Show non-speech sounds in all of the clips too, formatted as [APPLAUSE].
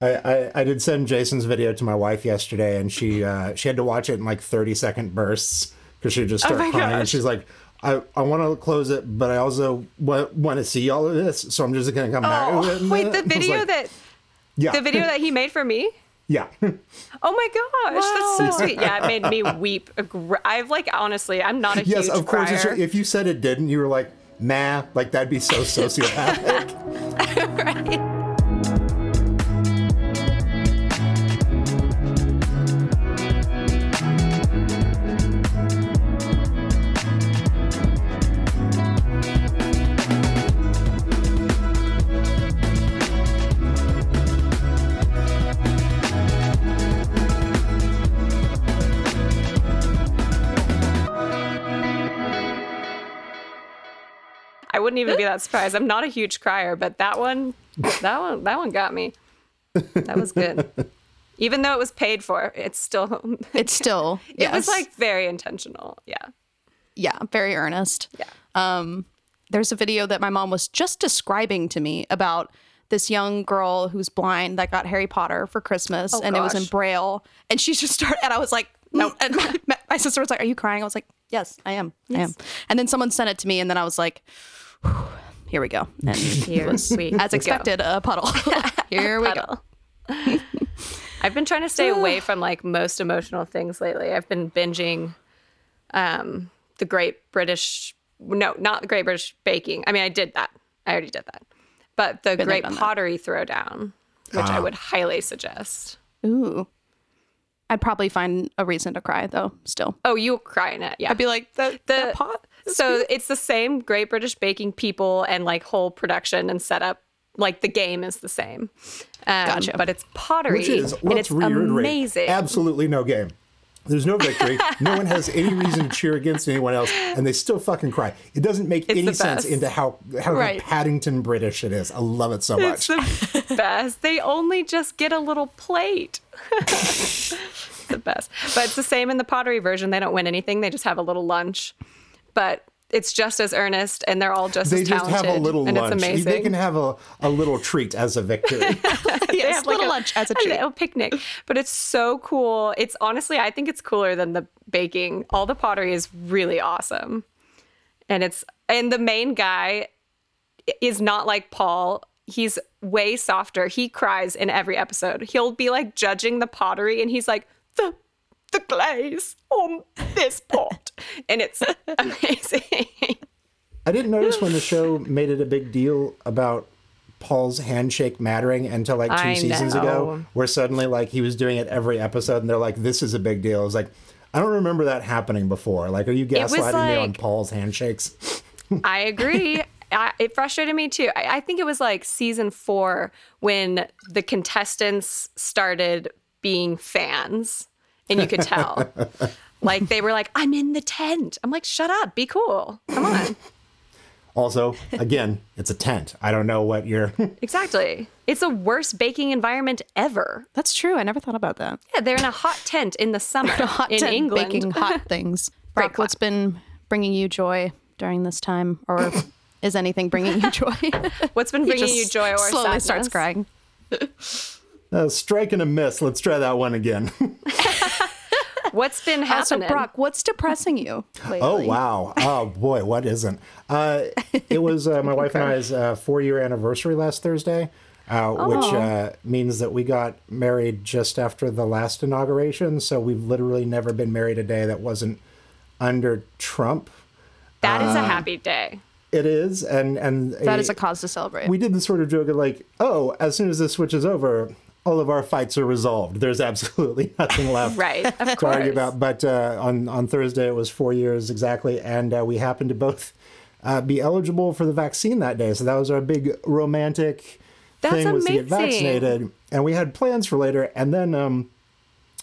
I, I, I did send Jason's video to my wife yesterday, and she uh, she had to watch it in like thirty second bursts because she just started my crying. And she's like, "I, I want to close it, but I also want, want to see all of this, so I'm just gonna come back." to it Wait, minute." the video like, that yeah, the video that he made for me? yeah. [LAUGHS] Oh my gosh, Wow. that's so sweet. Yeah, it made me weep. I've like honestly, I'm not a yes, huge of course. crier. If you said it didn't, you were like, "Nah," like that'd be so [LAUGHS] sociopathic. [LAUGHS] I wouldn't even be that [LAUGHS] surprised. I'm not a huge crier, but that one, that one, that one got me. That was good. [LAUGHS] Even though it was paid for, it's still. It's still [LAUGHS] It was like very intentional. Yeah. yeah, very earnest. Yeah. Um, there's a video that my mom was just describing to me about this young girl who's blind that got Harry Potter for Christmas, Oh, and it was in. Braille, and she just started, and I was like, no. And my, my- sister was like, "Are you crying?" I was like, "Yes, I am. I am." And then someone sent it to me, and then I was like, "Whew, [SIGHS] "Here we go." [LAUGHS] And Here it was, we as go. expected, a puddle. [LAUGHS] [LAUGHS] Here we go. I've been trying to stay away from like most emotional things lately. I've been binging um the Great British no, not the Great British Baking. I mean, I did that. I already did that. But the there, Great done that. Pottery Throwdown, which I would highly suggest. Ooh. I'd probably find a reason to cry though. Still, Oh, you'll cry in it. Yeah. I'd be like, "The, the that pot." so it's the same Great British Baking people and like whole production and setup. Like the game is the same, um, Gotcha. but it's pottery Which is, and let's it's amazing. absolutely no game. There's no victory. [LAUGHS] no one has any reason to cheer against anyone else, and they still fucking cry. It doesn't make any sense into how how Right. Paddington British it is. I love it so much. It's much. the [LAUGHS] [LAUGHS] best. They only just get a little plate. [LAUGHS] the best. But it's the same in the pottery version. They don't win anything. They just have a little lunch. But it's just as earnest and they're all just They as just talented. have a little and lunch. it's amazing. They can have a, a little treat as a victory. [LAUGHS] They yes, have, like, little lunch as a treat. little picnic. But it's so cool. It's honestly, I think it's cooler than the baking. All the pottery is really awesome. And it's and the main guy is not like Paul. He's way softer. He cries in every episode. He'll be like judging the pottery and he's like, the the glaze on this pot. [LAUGHS] and it's [LAUGHS] amazing. I didn't notice when the show made it a big deal about Paul's handshake mattering until like two I seasons know. ago, where suddenly like he was doing it every episode, and they're like, "This is a big deal." I was like, I don't remember that happening before. Like, are you gaslighting me on Paul's handshakes? [LAUGHS] I agree. I, it frustrated me too. I, I think it was like season four when the contestants started being fans, and you could tell. [LAUGHS] like they were like, "I'm in the tent." I'm like, "Shut up, be cool, come on." Also, again, it's a tent. I don't know what you're. [LAUGHS] exactly. It's the worst baking environment ever. That's true. I never thought about that. Yeah, they're in a hot tent in the summer [LAUGHS] Hot in tent England. baking hot things. Great Brock, what's been bringing you joy during this time, or is anything bringing you joy? [LAUGHS] What's been [LAUGHS] bringing you joy or slowly sadness? starts crying. [LAUGHS] Uh, strike and a miss. Let's try that one again. What's been Uh, so, happening? Brock, what's depressing you lately? Oh wow! Oh boy, what isn't? Uh, it was uh, my wife and I's uh, four-year anniversary last Thursday, uh, which uh, means that we got married just after the last inauguration. So we've literally never been married a day that wasn't under Trump. that is a happy day. It is, and and That is a cause to celebrate. we did the sort of joke of like, oh, as soon as this switch is over, all of our fights are resolved. There's absolutely [LAUGHS] nothing left [LAUGHS] Right, of to course. argue about. But uh, on on Thursday it was four years exactly, and uh, we happened to both uh, be eligible for the vaccine that day. So that was our big romantic That's thing was to get vaccinated, and we had plans for later. And then um,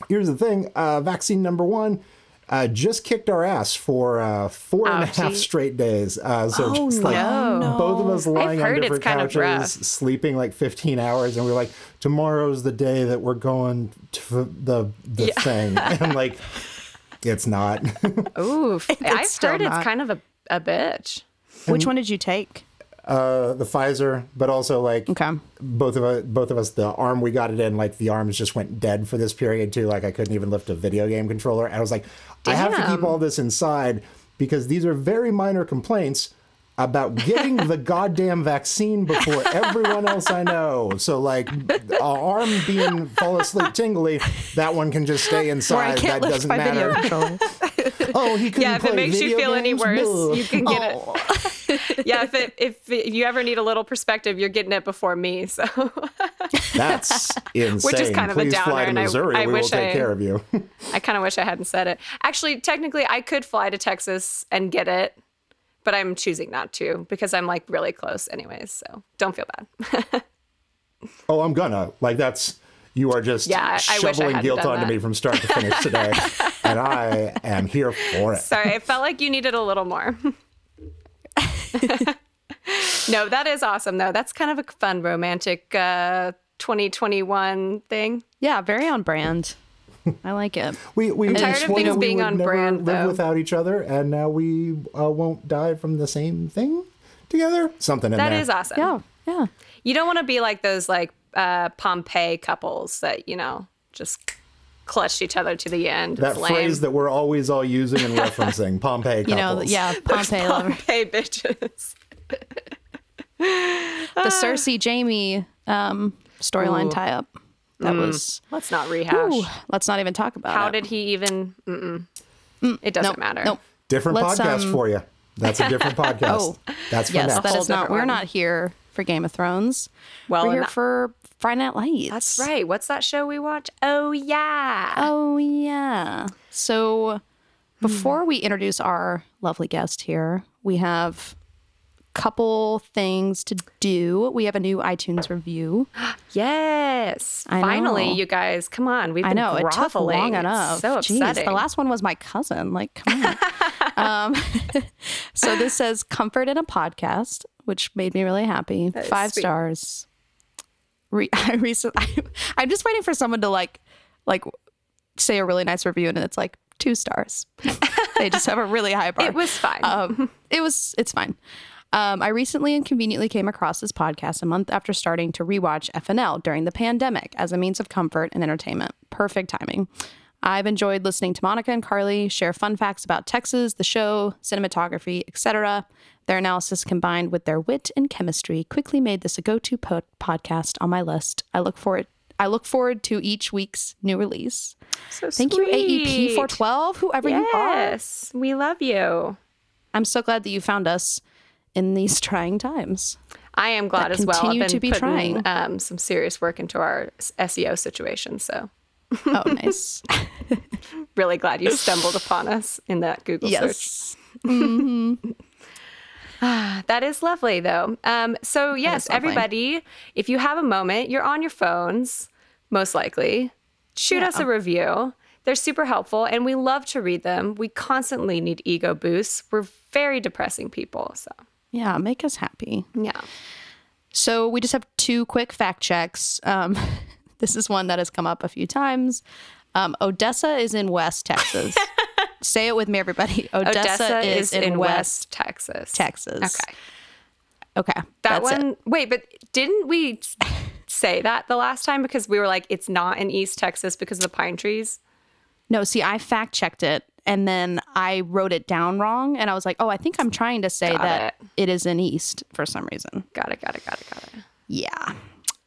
here's the thing: uh, vaccine number one. Uh, just kicked our ass for uh, four and a half Ouchie. straight days. Uh, so Oh, just like no. both of us lying on heard it's different kind of couches, sleeping like 15 hours, and we are like, tomorrow's the day that we're going to the the thing. [LAUGHS] And like, it's not. [LAUGHS] Oof. I've heard not. it's kind of a, a bitch. Which one did you take? Uh, the Pfizer, but also like Okay. both of us, both of us, the arm we got it in, like the arms just went dead for this period too. Like I couldn't even lift a video game controller. And I was like, I have to keep all this inside because these are very minor complaints about getting the [LAUGHS] goddamn vaccine before everyone else I know. So like, a arm being fall asleep tingly, that one can just stay inside. That doesn't matter. Oh, he couldn't Yeah, if it makes you feel any games? worse, Ugh. you can get it. [LAUGHS] [LAUGHS] yeah, if it if you ever need a little perspective, you're getting it before me. So [LAUGHS] That's insane. Which is kind of a downer, fly to and I- I we will wish take I- care of you. [LAUGHS] I kind of wish I hadn't said it. Actually, technically, I could fly to Texas and get it, but I'm choosing not to because I'm like really close, anyways. So don't feel bad. oh, I'm gonna. Like that's you are just Yeah, I- I I shoveling guilt onto that. me from start to finish today, and I am here for it. Sorry, I felt like you needed a little more. [LAUGHS] no, that is awesome though. That's kind of a fun romantic uh 2021 thing. Yeah, very on brand. I like it. We we I'm tired of things we being would on never brand, live though. without each other, and now we uh, won't die from the same thing together. Something in That there. is awesome. Yeah, yeah. You don't want to be like those like uh Pompeii couples that, you know, just clutched each other to the end. that It's lame. phrase that we're always all using and referencing. [LAUGHS] Pompeii You couples. know, yeah, Pompeii lover. Pompeii bitches. [LAUGHS] The Cersei Jamie um, storyline tie up. That was. Let's not rehash. Ooh, let's not even talk about it. How it. did he even? Mm-mm. It doesn't Nope, matter. Nope. Different Let's, podcast um, for you. That's a different [LAUGHS] podcast. Oh, That's for Yes, next. that whole not. We're one. not here for Game of Thrones. Well, we're here that- for Friday Night Lights. That's right. What's that show we watch? Oh yeah. Oh yeah. So before we introduce our lovely guest here, we have a couple things to do. We have a new iTunes review. [GASPS] Yes. I Finally, know. you guys, come on. We've been I know it took groveling. long It's enough. So Jeez, upsetting. the last one was my cousin. Like, come on. [LAUGHS] um, [LAUGHS] so this says comfort in a podcast, which made me really happy. Five sweet. stars. Re- [LAUGHS] I recently, I'm just waiting for someone to like, like, say a really nice review, and it's like two stars. [LAUGHS] they just have a really high bar. it was fine. Um, it was. It's fine. Um, I recently and conveniently came across this podcast a month after starting to rewatch FNL during the pandemic as a means of comfort and entertainment. Perfect timing. I've enjoyed listening to Monica and Carly share fun facts about Texas, the show, cinematography, etc. Their analysis combined with their wit and chemistry quickly made this a go-to po- podcast on my list. I look forward I look forward to each week's new release. so Thank you sweet. AEP 412, whoever you are. Yes, we love you. I'm so glad that you found us in these [LAUGHS] trying times. I am glad as well. Continue to be putting trying. um, some serious work into our SEO situation. So Oh, nice. [LAUGHS] really glad you stumbled upon us in that Google search. yes. [LAUGHS] That is lovely, though. Um, so, yes, everybody, if you have a moment, you're on your phones, most likely, shoot us a review. They're super helpful, and we love to read them. We constantly need ego boosts. We're very depressing people. So, Yeah, make us happy. yeah. So we just have two quick fact checks. Um, this is one that has come up a few times. Um, Odessa is in West Texas. [LAUGHS] Say it with me, everybody. Odessa, Odessa is, in, West Texas. Texas. Okay. Okay. That that's it. one, wait, but didn't we [LAUGHS] say that the last time? Because we were like, it's not in East Texas because of the pine trees. No, see, I fact checked it and then I wrote it down wrong. And I was like, oh, I think I'm trying to say Got that it. it is in East for some reason. Got it, got it, got it, got it. Yeah.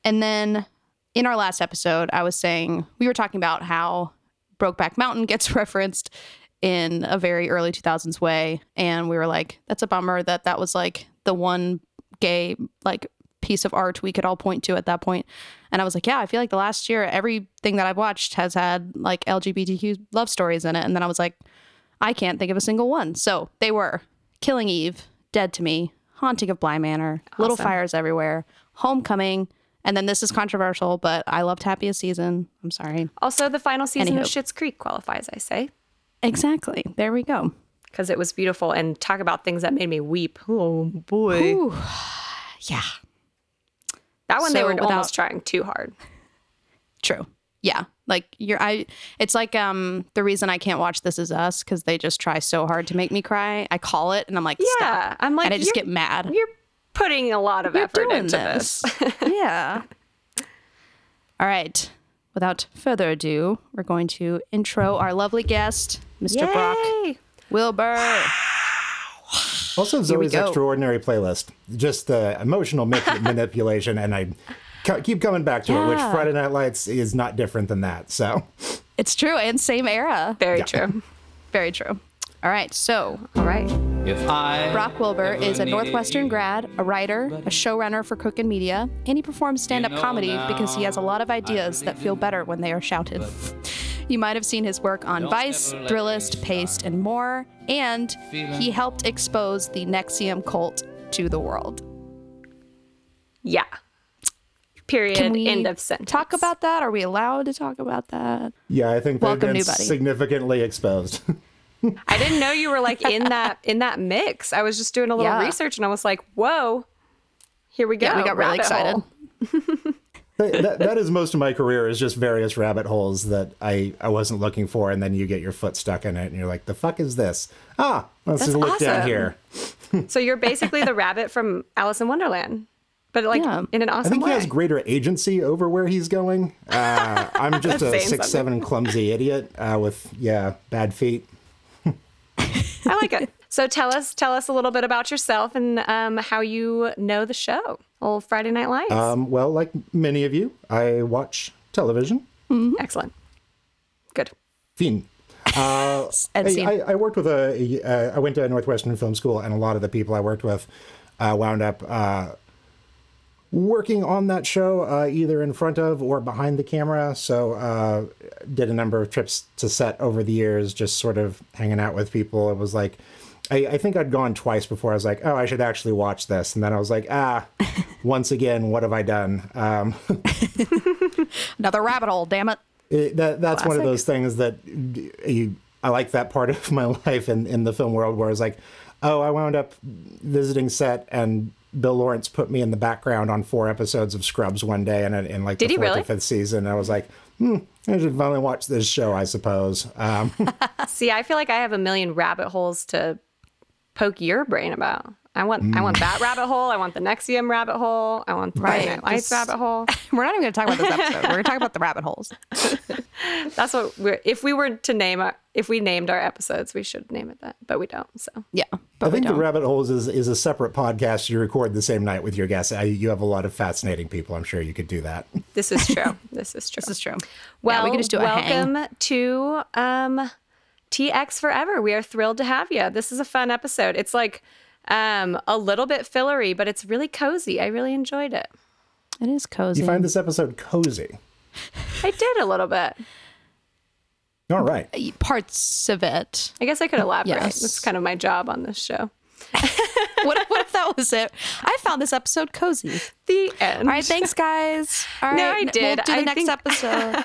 And then in our last episode, I was saying we were talking about how Brokeback Mountain [LAUGHS] gets referenced in a very early 2000s way. And we were like, that's a bummer that that was like the one gay, like, piece of art we could all point to at that point. And I was like, yeah, I feel like the last year, everything that I've watched has had like LGBTQ love stories in it. And then I was like, I can't think of a single one. So they were Killing Eve, Dead to Me, Haunting of Bly Manor, Little Fires Everywhere, Homecoming, and then this is controversial, but I loved Happiest Season. I'm sorry. Also, the final season Anywho. of Schitt's Creek qualifies, I say, Exactly. There we go. because it was beautiful. And talk about things that made me weep. Oh boy, Ooh. Yeah. that one they So were without- almost trying too hard. True. Yeah. Like you're I it's like um the reason I can't watch This Is Us because they just try so hard to make me cry. I call it and I'm like, Yeah, stop. I'm like, and I just you're- get mad. You're putting a lot of You're effort doing into this. this. [LAUGHS] yeah. All right. Without further ado, we're going to intro our lovely guest, Mr. Brock Wilbur. [SIGHS] Also, Zoe's extraordinary playlist. Just the emotional ma- [LAUGHS] manipulation, and I co- keep coming back to it. Which Friday Night Lights is not different than that. So, It's true, and same era. Very Yeah. true. Very true. All right, so All right. If I Brock Wilbur is a Northwestern you, grad, a writer, a showrunner for Crooked Media, and he performs stand up know comedy now because he has a lot of ideas I that feel better when they are shouted. You might have seen his work on Don't Vice, Thrillist, Paste, and more, and he helped expose the NXIVM cult to the world. Yeah. Period. Can we End of sentence. talk about that? Are we allowed to talk about that? yeah, I think they've Welcome, been new significantly exposed. [LAUGHS] I didn't know you were like in that [LAUGHS] in that mix. I was just doing a little Yeah. research and I was like, whoa, here we go. Yeah, we got really excited. [LAUGHS] that, that- that is most of my career is just various rabbit holes that I, I wasn't looking for, and then you get your foot stuck in it, and you're like, "The fuck is this?" Ah, let's That's just look down awesome. here. [LAUGHS] So you're basically the rabbit from Alice in Wonderland, but like Yeah. in an awesome. I think way. he has greater agency over where he's going. Uh, I'm just a six something. seven clumsy idiot uh, with yeah bad feet. I like it. So tell us tell us a little bit about yourself and um, how you know the show. Old Friday Night Lights. Um, well, like many of you, I watch television. Excellent. Good. Fiend. Uh, [LAUGHS] And I. I, I worked with a. Uh, I went to Northwestern Film School, and a lot of the people I worked with uh, wound up uh, working on that show, uh, either in front of or behind the camera. So, uh, did a number of trips to set over the years, just sort of hanging out with people. It was like. I, I think I'd gone twice before. I was like, "Oh, I should actually watch this," and then I was like, "Ah, [LAUGHS] once again, what have I done?" Um, [LAUGHS] Another rabbit hole, damn it. it, that that's one of those things that you, I like that part [LAUGHS] of my life in, in the film world where it's like, oh, I wound up visiting set and Bill Lawrence put me in the background on four episodes of Scrubs one day and in like Did the he fourth really? or fifth season. I was like, hmm, I should finally watch this show, I suppose. Um, [LAUGHS] See, I feel like I have a million rabbit holes to poke your brain about. I want I want that rabbit hole. I want the NXIVM rabbit hole. I want the Friday Right, Night Lights just- rabbit hole. [LAUGHS] We're not even going to talk about this episode. We're going to talk about the rabbit holes. [LAUGHS] That's what we're. If we were to name our, if we named our episodes, we should name it that, but we don't. So Yeah, I but we think the. Rabbit Holes is, is a separate podcast you record the same night with your guests. I, you have a lot of fascinating people. I'm sure you could do that. [LAUGHS] this is true. this is true. This is true. Well, yeah, we can just do a hang. welcome to um, TX Forever. We are thrilled to have you. This is a fun episode. It's like um, a little bit fillery, but it's really cozy. I really enjoyed it. It is cozy. You find this episode cozy. I did a little bit. All right. Parts of it. I guess I could elaborate. Yes. That's kind of my job on this show. [LAUGHS] What, what if that was it? I found this episode cozy. The end. All right, thanks, guys. [LAUGHS] All right, No, I did. We'll do the I next think- episode.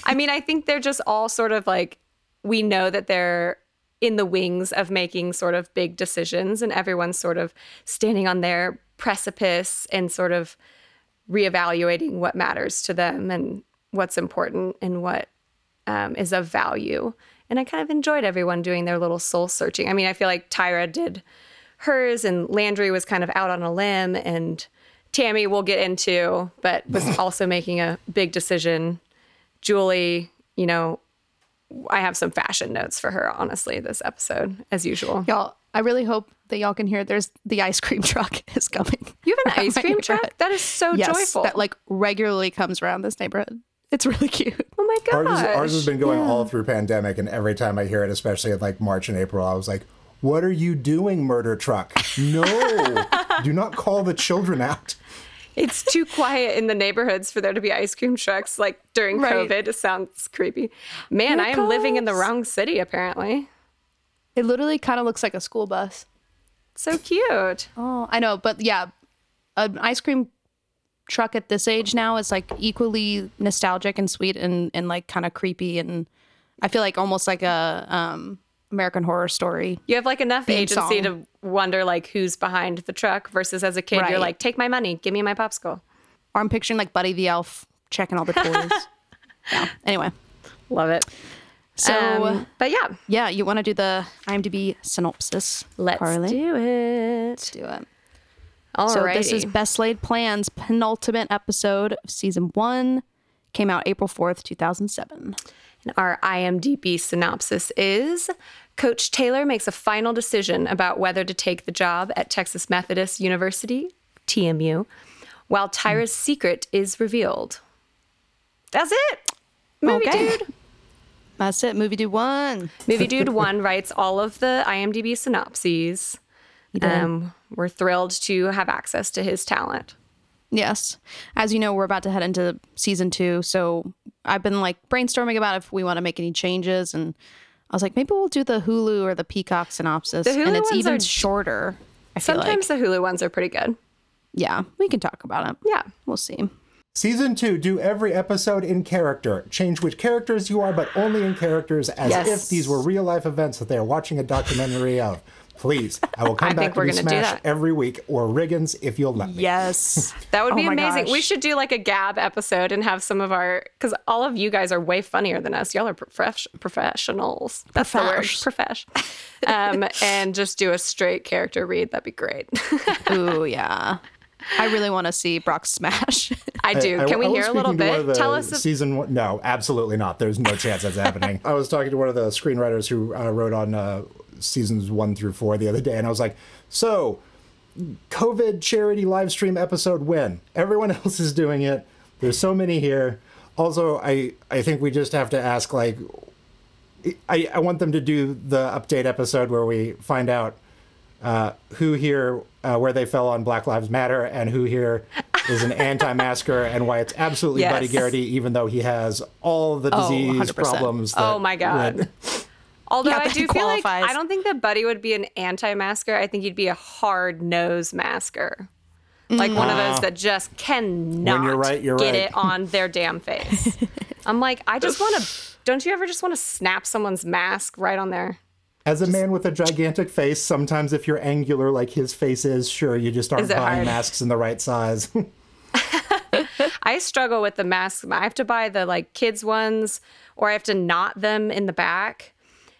[LAUGHS] I mean, I think they're just all sort of like we know that they're in the wings of making sort of big decisions, and everyone's sort of standing on their precipice and sort of reevaluating what matters to them and what's important and what um, is of value. And I kind of enjoyed everyone doing their little soul searching. I mean, I feel like Tyra did hers, and Landry was kind of out on a limb, and Tami we'll get into, but was [LAUGHS] also making a big decision. Julie, you know, I have some fashion notes for her, honestly, this episode, as usual. y'all, I really hope that y'all can hear. There's the ice cream [LAUGHS] truck is coming. You have an [LAUGHS] ice cream truck? That is so yes, joyful. that like regularly comes around this neighborhood. It's really cute. oh my Ours, gosh. ours has been going all through pandemic, and every time I hear it, especially in like March and April, I was like, "What are you doing, murder truck? No, [LAUGHS] do not call the children out." It's too quiet in the neighborhoods for there to be ice cream trucks like during Right. COVID. It sounds creepy. Man, I am living in the wrong city, apparently. It literally kind of looks like a school bus. So cute. Oh, I know, but yeah, an ice cream truck at this age now is like equally nostalgic and sweet and and like kind of creepy and I feel like almost like a um American Horror Story. You have like enough agency song. to wonder like who's behind the truck versus as a kid, Right. you're like, take my money, give me my popsicle. Or I'm picturing like Buddy the Elf checking all the toys. [LAUGHS] yeah. Anyway, Love it. so Um, but yeah, yeah, you want to do the IMDb synopsis? let's Carly? do it. Let's do it. So this is Best Laid Plans penultimate episode of season one. Came out April 4th, 2007. And Our IMDb synopsis is Coach Taylor makes a final decision about whether to take the job at Texas Methodist University, TMU, while Tyra's secret is revealed. That's it. Movie Okay. Dude. That's it. Movie Dude one. Movie Dude 1 writes all of the IMDb synopses. Um, we're thrilled to have access to his talent. Yes. As you know, we're about to head into season two. So I've been like brainstorming about if we want to make any changes. And I was like, maybe we'll do the Hulu or the Peacock synopsis. The Hulu and it's ones even are- shorter. I feel Sometimes like. the Hulu ones are pretty good. Yeah, we can talk about it. Yeah. We'll see. Season two, do every episode in character. Change which characters you are, but only in characters as Yes. if these were real life events that they are watching a documentary of. Please, I will come I back think to we're be gonna do Smash that. every week, or Riggins if you'll let me. Yes. That would [LAUGHS] Oh be my amazing. We gosh. should do like a Gab episode and have some of our because all of you guys are way funnier than us. Y'all are profesh- professionals. That's Profesh. the word, profesh. Um, [LAUGHS] and just do a straight character read. That'd be great. [LAUGHS] Ooh, yeah. I really want to see Brock smash. I do. I- Can we I was hear a little speaking to one of bit? the Tell us. If, season one. No, absolutely not. There's no chance that's happening. I was talking to one of the screenwriters who uh, wrote on uh, seasons one through four the other day, and I was like, "So, COVID charity live stream episode when everyone [LAUGHS] else is doing it. There's so many here. Also, I I think we just have to ask like." I, I want them to do the update episode where we find out uh, who here uh, where they fell on Black Lives Matter and who here is an [LAUGHS] anti-masker and why it's absolutely Buddy Garrity even though he has all the Oh, disease 100%. problems. oh my god. Would- Although Yeah, I that do feel like. I don't think that Buddy would be an anti-masker. I think he'd be a hard nose masker. Like one of those mm. that just cannot you're right, you're get right. it on their damn face. [LAUGHS] I'm like, I just want to. [SIGHS] Don't you ever just want to snap someone's mask right on there? As a man with a gigantic face, sometimes if you're angular like his face is, sure, you just aren't buying hard? masks in the right size. [LAUGHS] [LAUGHS] I struggle with the masks. I have to buy the like kids ones, or I have to knot them in the back.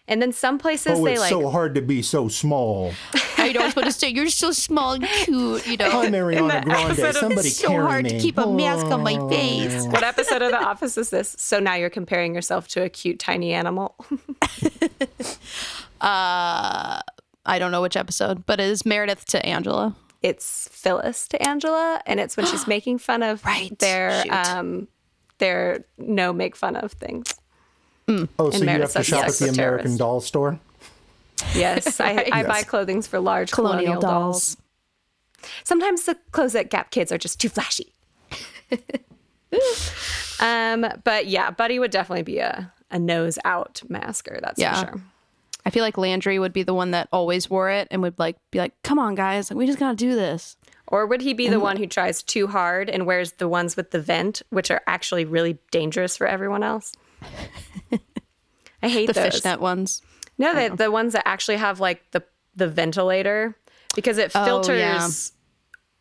And then some places oh, they it's like so hard to be so small. I don't want to say you're so small and cute, you know. Hi, Mariana Grande. of Somebody It's so carry hard me. to keep a mask on my face. What episode of The Office is this? So now you're comparing yourself to a cute tiny animal. [LAUGHS] I don't know which episode, but it is Meredith to Angela. It's Phyllis to Angela, and it's when she's [GASPS] making fun of Right. their Shoot. um their no make fun of things. Oh, so you have to shop yes, at the the American terrorist. Doll store? Yes, I, I [LAUGHS] buy clothing for large colonial, Colonial dolls. dolls. Sometimes the clothes at Gap Kids are just too flashy. [LAUGHS] um, but yeah, Buddy would definitely be a a nose out masker. That's Yeah. for sure. I feel like Landry would be the one that always wore it and would like be like, "Come on, guys, we just gotta do this." Or would he be the one who tries too hard and wears the ones with the vent, which are actually really dangerous for everyone else? I hate The those. fishnet ones. No, the the ones that actually have like the the ventilator because it Oh, filters yeah.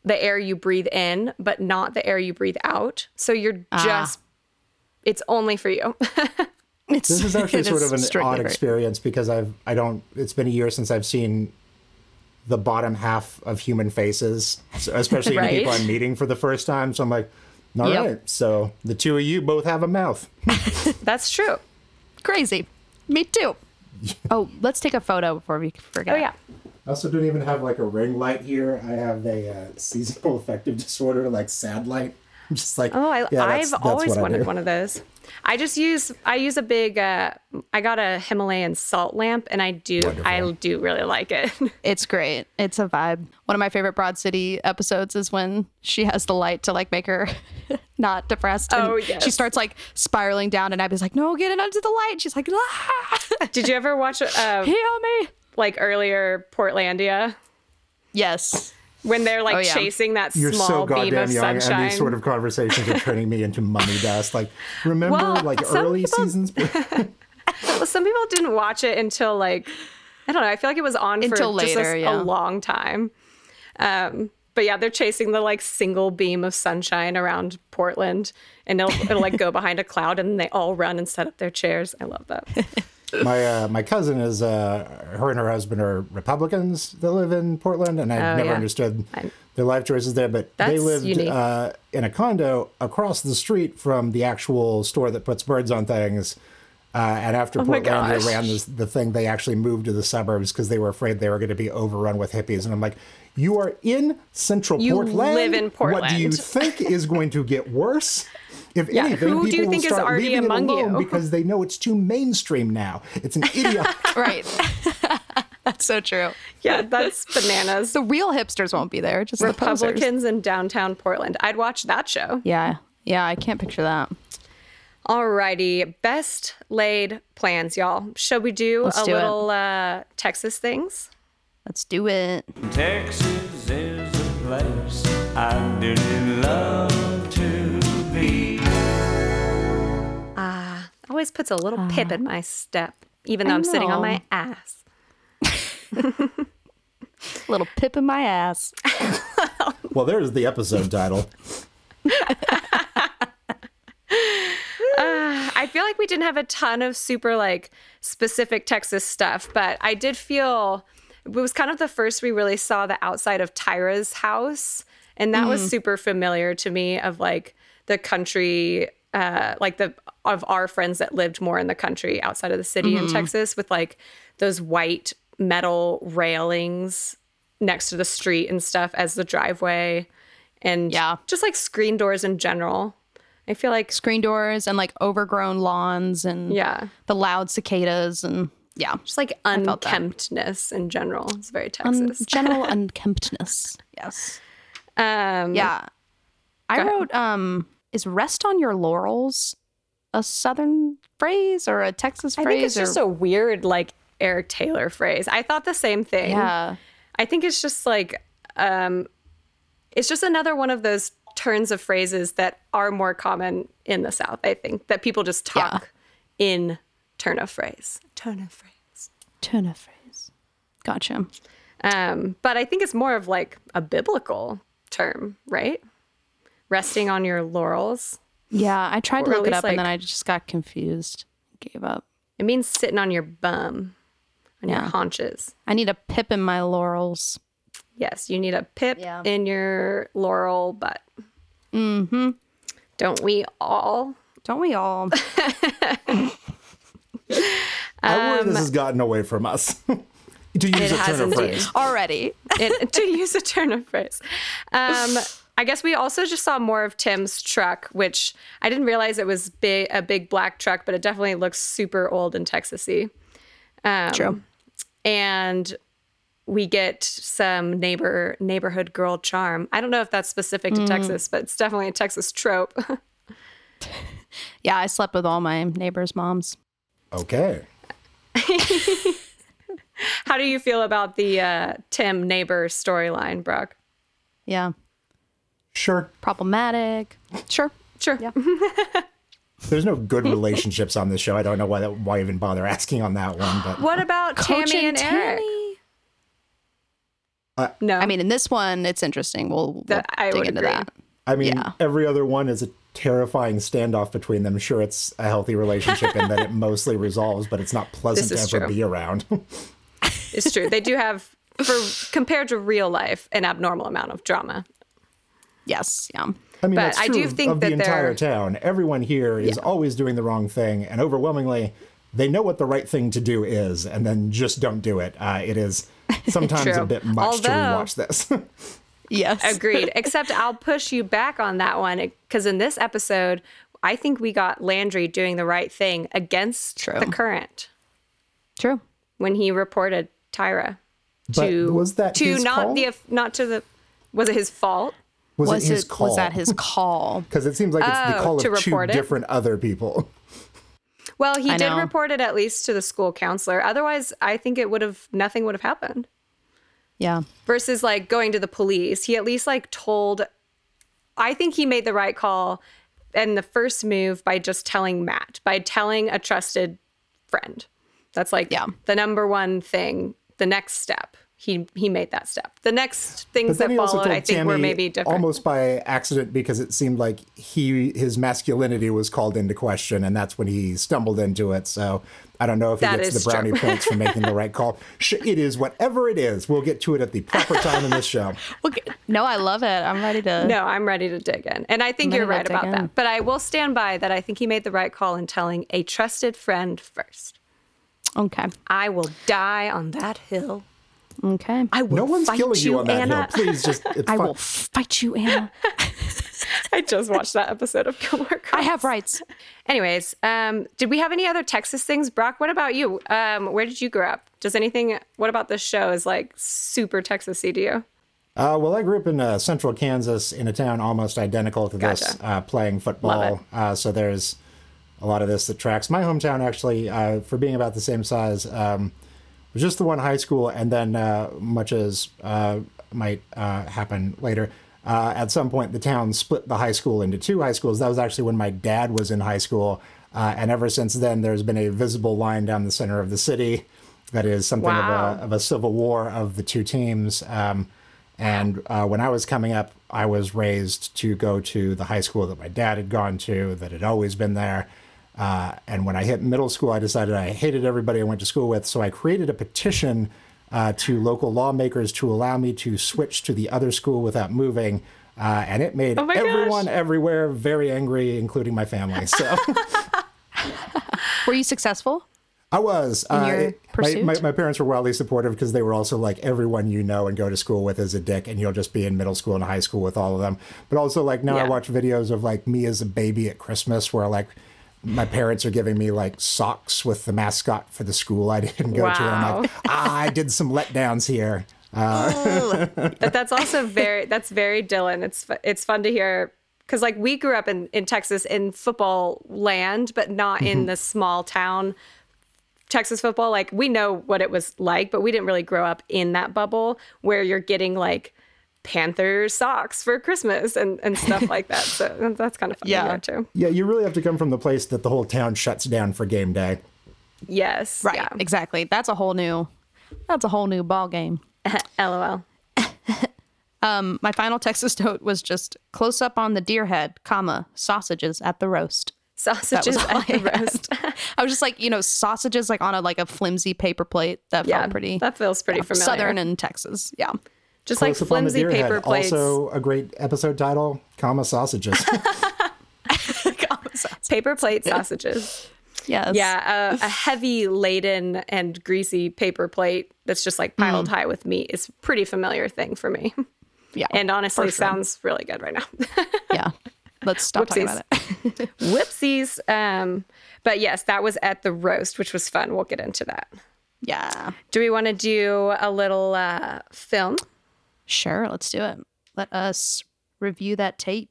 the air you breathe in, but not the air you breathe out. So you're Ah. just it's only for you. [LAUGHS] It's, This is [LAUGHS] actually it sort of an odd for- experience because I've I don't. It's been a year since I've seen the bottom half of human faces, especially the [LAUGHS] people I'm meeting for the first time. So I'm like, all right. Yep. So the two of you both have a mouth. [LAUGHS] That's true. Crazy. Me too. [LAUGHS] oh, let's take a photo before we forget. Oh yeah. I also don't even have like a ring light here. I have a uh, seasonal affective disorder, like sad light. [LAUGHS] I'm just like, Oh, I, yeah, that's- I've that's always wanted one of those. I just use I use a big uh I got a Himalayan salt lamp and I do I do really like it. [LAUGHS] It's great. It's a vibe. One of my favorite Broad City episodes is when she has the light to like make her [LAUGHS] not depressed. and Oh, She starts like spiraling down, and Abby's like, "No, get it under the light." She's like, ah, Did you ever watch uh [LAUGHS] "Heal me." like earlier Portlandia Yes. When they're like Oh, yeah. chasing that You're small so beam of young, sunshine? and these sort of conversations are turning me into mummy dust. Like, [LAUGHS] remember, Well, like early people- seasons. [LAUGHS] [LAUGHS] Well, some people didn't watch it until like I don't know. I feel like it was on Until for just a, later, yeah. a long time. Um, but yeah, they're chasing the like single beam of sunshine around Portland, and it'll, it'll like go behind a cloud, and they all run and set up their chairs. I love that. My uh, my cousin is uh, her and her husband are Republicans that live in Portland, and I Oh, never yeah. understood their life choices there. But they lived uh, in a condo across the street from the actual store that puts birds on things. Uh, and after Oh gosh. ran this, the thing, they actually moved to the suburbs because they were afraid they were going to be overrun with hippies. And I'm like, you are in central You Portland. live in What do you think is going to get worse? [LAUGHS] If Yeah, anything, who do you think is start already among you? because they know it's too mainstream now. It's an [LAUGHS] idiot. Right. [LAUGHS] That's so true. Yeah, that's bananas. The real hipsters won't be there, just the. Republicans in downtown Portland. I'd watch that show. Yeah. Yeah, I can't picture that. Alrighty, best laid plans, y'all. Should we do Let's a do little uh, Texas things? Let's do it. Texas is a place I dearly love Always puts a little pip in my step, even though I I'm sitting on my ass. [LAUGHS] Little pip in my ass. [LAUGHS] well, there's the episode title. Ah, I feel like we didn't have a ton of super like specific Texas stuff, but I did feel it was kind of the first we really saw the outside of Tyra's house, and that was mm-hmm. super familiar to me of like the country, uh, like the of our friends that lived more in the country outside of the city in Texas with like those white metal railings next to the street and stuff as the driveway, and Yeah. just like screen doors in general. I feel like Screen doors and like overgrown lawns and yeah. the loud cicadas and yeah. just like unkemptness in general. It's very Un- Texas. [LAUGHS] general unkemptness. Yes. um, Yeah. I Go ahead. wrote um is rest on your laurels a southern phrase or a Texas phrase? I phrase think it's or just a weird like Eric Taylor phrase. I thought the same thing. yeah. I think it's just like um, it's just another one of those turns of phrases that are more common in the South. I think that people just Yeah. talk in turn of phrase. Turn of phrase. Turn of phrase. Gotcha. Um, but I think it's more of like a biblical term, right? Resting on your laurels. Yeah, I tried to Or at look it least, up and then I just got confused. Gave up. It means sitting on your bum, on your haunches. I need a pip in my laurels. Yes, you need a pip Yeah. in your laurel butt. Mm-hmm. Don't we all? Don't we all? [LAUGHS] I worry this has gotten away from us. [LAUGHS] to use Um, It a has turn of phrase. Already. It, to use a turn of phrase. Um, [LAUGHS] I guess we also just saw more of Tim's truck, which I didn't realize it was big, a big black truck, but it definitely looks super old and Texasy. Um, True. And we get some neighbor neighborhood girl charm. I don't know if that's specific to Texas, but it's definitely a Texas trope. [LAUGHS] Yeah, I slept with all my neighbors' moms. Okay. [LAUGHS] How do you feel about the uh, Tim neighbor storyline, Brock? Yeah. Sure. Problematic. Sure. Sure. Yeah. [LAUGHS] There's no good relationships on this show. I don't know why that, why even bother asking on that one, but What about Coach Tami and and Eric? Tami. Uh, no, I mean, in this one, it's interesting. We'll, we'll I dig would into agree. that. I mean, Yeah. every other one is a terrifying standoff between them. Sure, it's a healthy relationship and that it mostly resolves, but it's not pleasant to ever true. be around. [LAUGHS] it's true. They do have, for compared to real life, an abnormal amount of drama. Yes. Yeah. I mean, But that's I do think of the that entire they're- town. Everyone here is always doing the wrong thing, and overwhelmingly, they know what the right thing to do is, and then just don't do it. Uh, it is [LAUGHS] sometimes a bit much to watch this. [LAUGHS] Yes. Agreed. [LAUGHS] Except I'll push you back on that one because in this episode, I think we got Landry doing the right thing against True. the current True. when he reported Tyra But to was that to his not call? the not to the was it his fault? Was, Was it his it? call? Was that his call? [LAUGHS] Because it seems like it's the Oh, call to of two report it? different other people. [LAUGHS] Well, he I did know. report it at least to the school counselor. Otherwise, I think it would have nothing would have happened. Yeah. versus like going to the police. He at least like told I think he made the right call and the first move by just telling Matt, by telling a trusted friend. That's like Yeah. the number one thing, the next step he he made that step. The next things that followed, I think, Tami were maybe different. almost by accident because it seemed like he his masculinity was called into question, and that's when he stumbled into it. So I don't know if he That gets the brownie true. points for making the right call. [LAUGHS] It is whatever it is. We'll get to it at the proper time in this show. [LAUGHS] Okay. No, I love it. I'm ready to. No, I'm ready to dig in. And I think I'm you're right about in. that. But I will stand by that I think he made the right call in telling a trusted friend first. Okay. I will die on that hill. Okay. I will No one's fight killing you, on that Anna. hill. Please, just [LAUGHS] it's I fine. will fight you, Anna. [LAUGHS] I just watched that episode of Gilmore Girls. [LAUGHS] I have rights. Anyways, um, did we have any other Texas things? Brock, what about you? Um, where did you grow up? Does anything, what about this show is like super Texas-y to you? Uh, well, I grew up in uh, central Kansas in a town almost identical to this, Gotcha. uh, playing football. Uh, so there's a lot of this that tracks. My hometown, actually, uh, for being about the same size, um, was just the one high school, and then uh, much as uh, might uh, happen later. Uh, at some point, the town split the high school into two high schools. That was actually when my dad was in high school, uh, and ever since then, there's been a visible line down the center of the city that is something Wow. of, a, of a civil war of the two teams. Um, and uh, when I was coming up, I was raised to go to the high school that my dad had gone to, that had always been there. Uh, and when I hit middle school, I decided I hated everybody I went to school with. So I created a petition uh, to local lawmakers to allow me to switch to the other school without moving. Uh, and it made Oh my gosh. everyone everywhere very angry, including my family. So [LAUGHS] Were you successful? I was. uh, it- my, my, my parents were wildly supportive because they were also like everyone you know and go to school with is a dick, and you'll just be in middle school and high school with all of them. But also, like now I watch videos of like me as a baby at Christmas where like my parents are giving me like socks with the mascot for the school I [LAUGHS] didn't go to. And I'm like, ah, I did some letdowns here. [LAUGHS] but that's also very that's very Dillon. It's it's fun to hear because like we grew up in in Texas in football land, but not in the small town Texas football. Like we know what it was like, but we didn't really grow up in that bubble where you're getting like Panther socks for Christmas and and stuff like that. So [LAUGHS] that's kind of fun Yeah. to too. Yeah, you really have to come from the place that the whole town shuts down for game day. Yes, Right. yeah. Exactly. That's a whole new. That's a whole new ball game. [LAUGHS] LOL. [LAUGHS] Um, my final Texas note was just close up on the deer head, comma sausages at the roast. Sausages all at the had. roast. I was just like, you know, sausages like on a like a flimsy paper plate. That yeah, felt pretty that feels pretty familiar. southern and Texas. Yeah. Just like Close up flimsy deer head. paper plates. Also, a great episode title: "Comma Sausages." [LAUGHS] paper plate sausages. yes. Yeah, a, a heavy laden and greasy paper plate that's just like piled high with meat is a pretty familiar thing for me. Yeah. And honestly, sure. sounds really good right now. [LAUGHS] Yeah. Let's stop talking about it. [LAUGHS] Whoopsies. Um, but yes, that was at the roast, which was fun. We'll get into that. yeah. Do we want to do a little uh, film? Sure. Let's do it. Let us review that tape.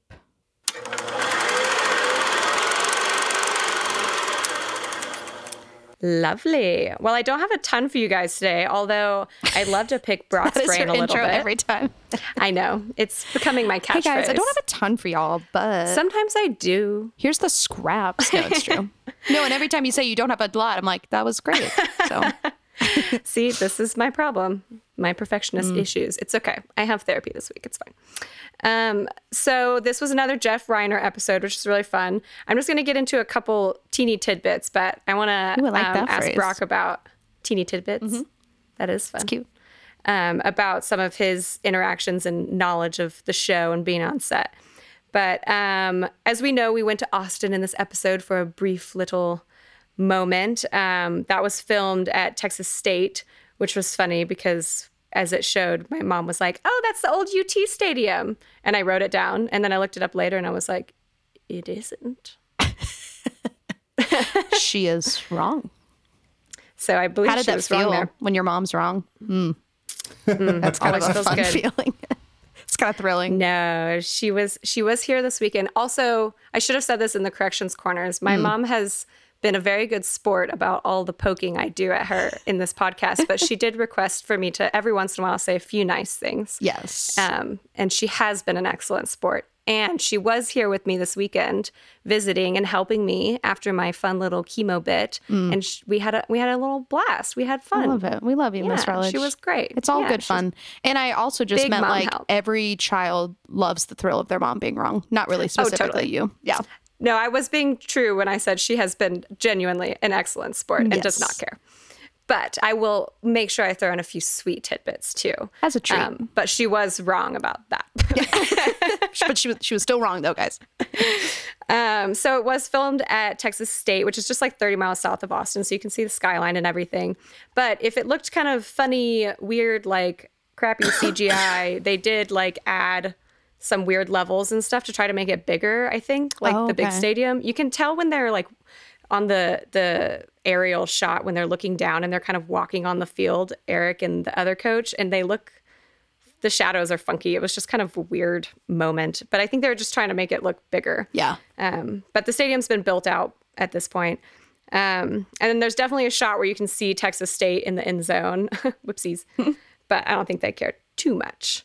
Lovely. Well, I don't have a ton for you guys today, although I'd love to pick [LAUGHS] Brock's brain a little intro bit. every time. I know it's becoming my catchphrase. [LAUGHS] Hey guys, I don't have a ton for y'all, but Sometimes I do. here's the scraps. No, it's true. [LAUGHS] no, and every time you say you don't have a lot, I'm like, that was great. So See, this is my problem, my perfectionist Mm. issues. It's okay. I have therapy this week. It's fine. Um, so this was another Jeff Reiner episode, which is really fun. I'm just going to get into a couple teeny tidbits, but I want to like um, ask phrase. Mm-hmm. Brock about teeny tidbits. That is fun. It's cute. Um, about some of his interactions and knowledge of the show and being on set. But um, as we know, we went to Austin in this episode for a brief little moment. Um, that was filmed at Texas State, which was funny because as it showed, my mom was like, "Oh, that's the old UT stadium," and I wrote it down, and then I looked it up later, and I was like, "It isn't." [LAUGHS] she is wrong. So I believe How did she that was feel when your mom's wrong? Mm. That's kind of a fun good. feeling. [LAUGHS] it's kind of thrilling. No, she was she was here this weekend. Also, I should have said this in the corrections corners. My mom has been a very good sport about all the poking I do at her in this podcast, but she did request for me to every once in a while say a few nice things. Yes. Um, and she has been an excellent sport And she was here with me this weekend, visiting and helping me after my fun little chemo bit. And sh- we had a we had a little blast. We had fun. I love it. We love you, Miss Yeah, Rutledge. she was great. It's all Yeah, good fun. And I also just meant like help. every child loves the thrill of their mom being wrong. Not really specifically Oh, totally. you. Yeah. No, I was being true when I said she has been genuinely an excellent sport and does not care. But I will make sure I throw in a few sweet tidbits too. As a treat. Um, but she was wrong about that. [LAUGHS] but she was she was still wrong though, guys. Um, so it was filmed at Texas State, which is just like 30 miles south of Austin, so you can see the skyline and everything. But if it looked kind of funny, weird, like crappy [LAUGHS] CGI, they did like add some weird levels and stuff to try to make it bigger. I think, like Oh, the big stadium, you can tell when they're like on the the aerial shot when they're looking down and they're kind of walking on the field, Eric and the other coach, and they look the shadows are funky. It was just kind of a weird moment, but I think they're just trying to make it look bigger. Yeah. Um, but the stadium's been built out at this point. Um, and then there's definitely a shot where you can see Texas State in the end zone. [LAUGHS] Whoopsies. [LAUGHS] but I don't think they cared too much.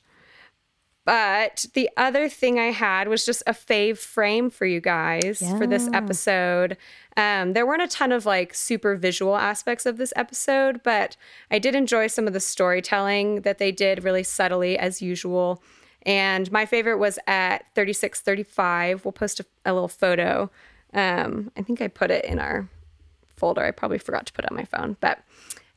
But the other thing I had was just a fave frame for you guys for this episode. Um, there weren't a ton of like super visual aspects of this episode, but I did enjoy some of the storytelling that they did really subtly as usual. And my favorite was at 3635. We'll post a, a little photo. Um, I think I put it in our folder. I probably forgot to put it on my phone, but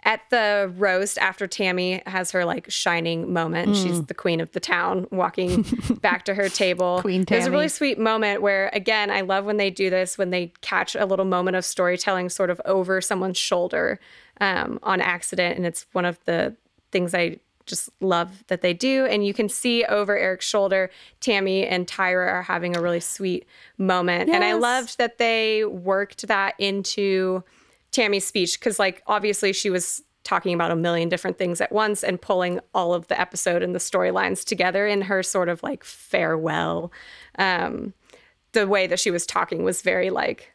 at the roast after Tami has her like shining moment, she's the queen of the town walking [LAUGHS] back to her table. Queen Tami. There's a really sweet moment where again, I love when they do this when they catch a little moment of storytelling sort of over someone's shoulder um, on accident and it's one of the things I just love that they do. And you can see over Eric's shoulder, Tami and Tyra are having a really sweet moment. And I loved that they worked that into Tami's speech because, like, obviously she was talking about a million different things at once and pulling all of the episode and the storylines together in her sort of like farewell. Um, the way that she was talking was very like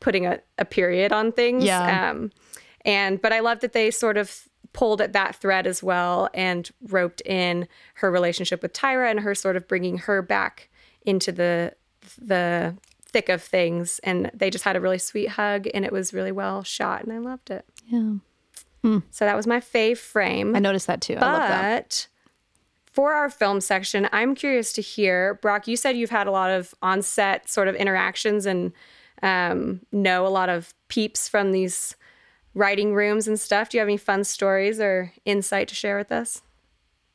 putting a, a period on things. Yeah. Um, and but I love that they sort of pulled at that thread as well and roped in her relationship with Tyra and her sort of bringing her back into the the thick of things. And they just had a really sweet hug, and it was really well shot, and I loved it. Yeah. So that was my fave frame. I noticed that too. I love that. But for our film section, I'm curious to hear, Brock, you said you've had a lot of on set sort of interactions and um, know a lot of peeps from these writing rooms and stuff. Do you have any fun stories or insight to share with us?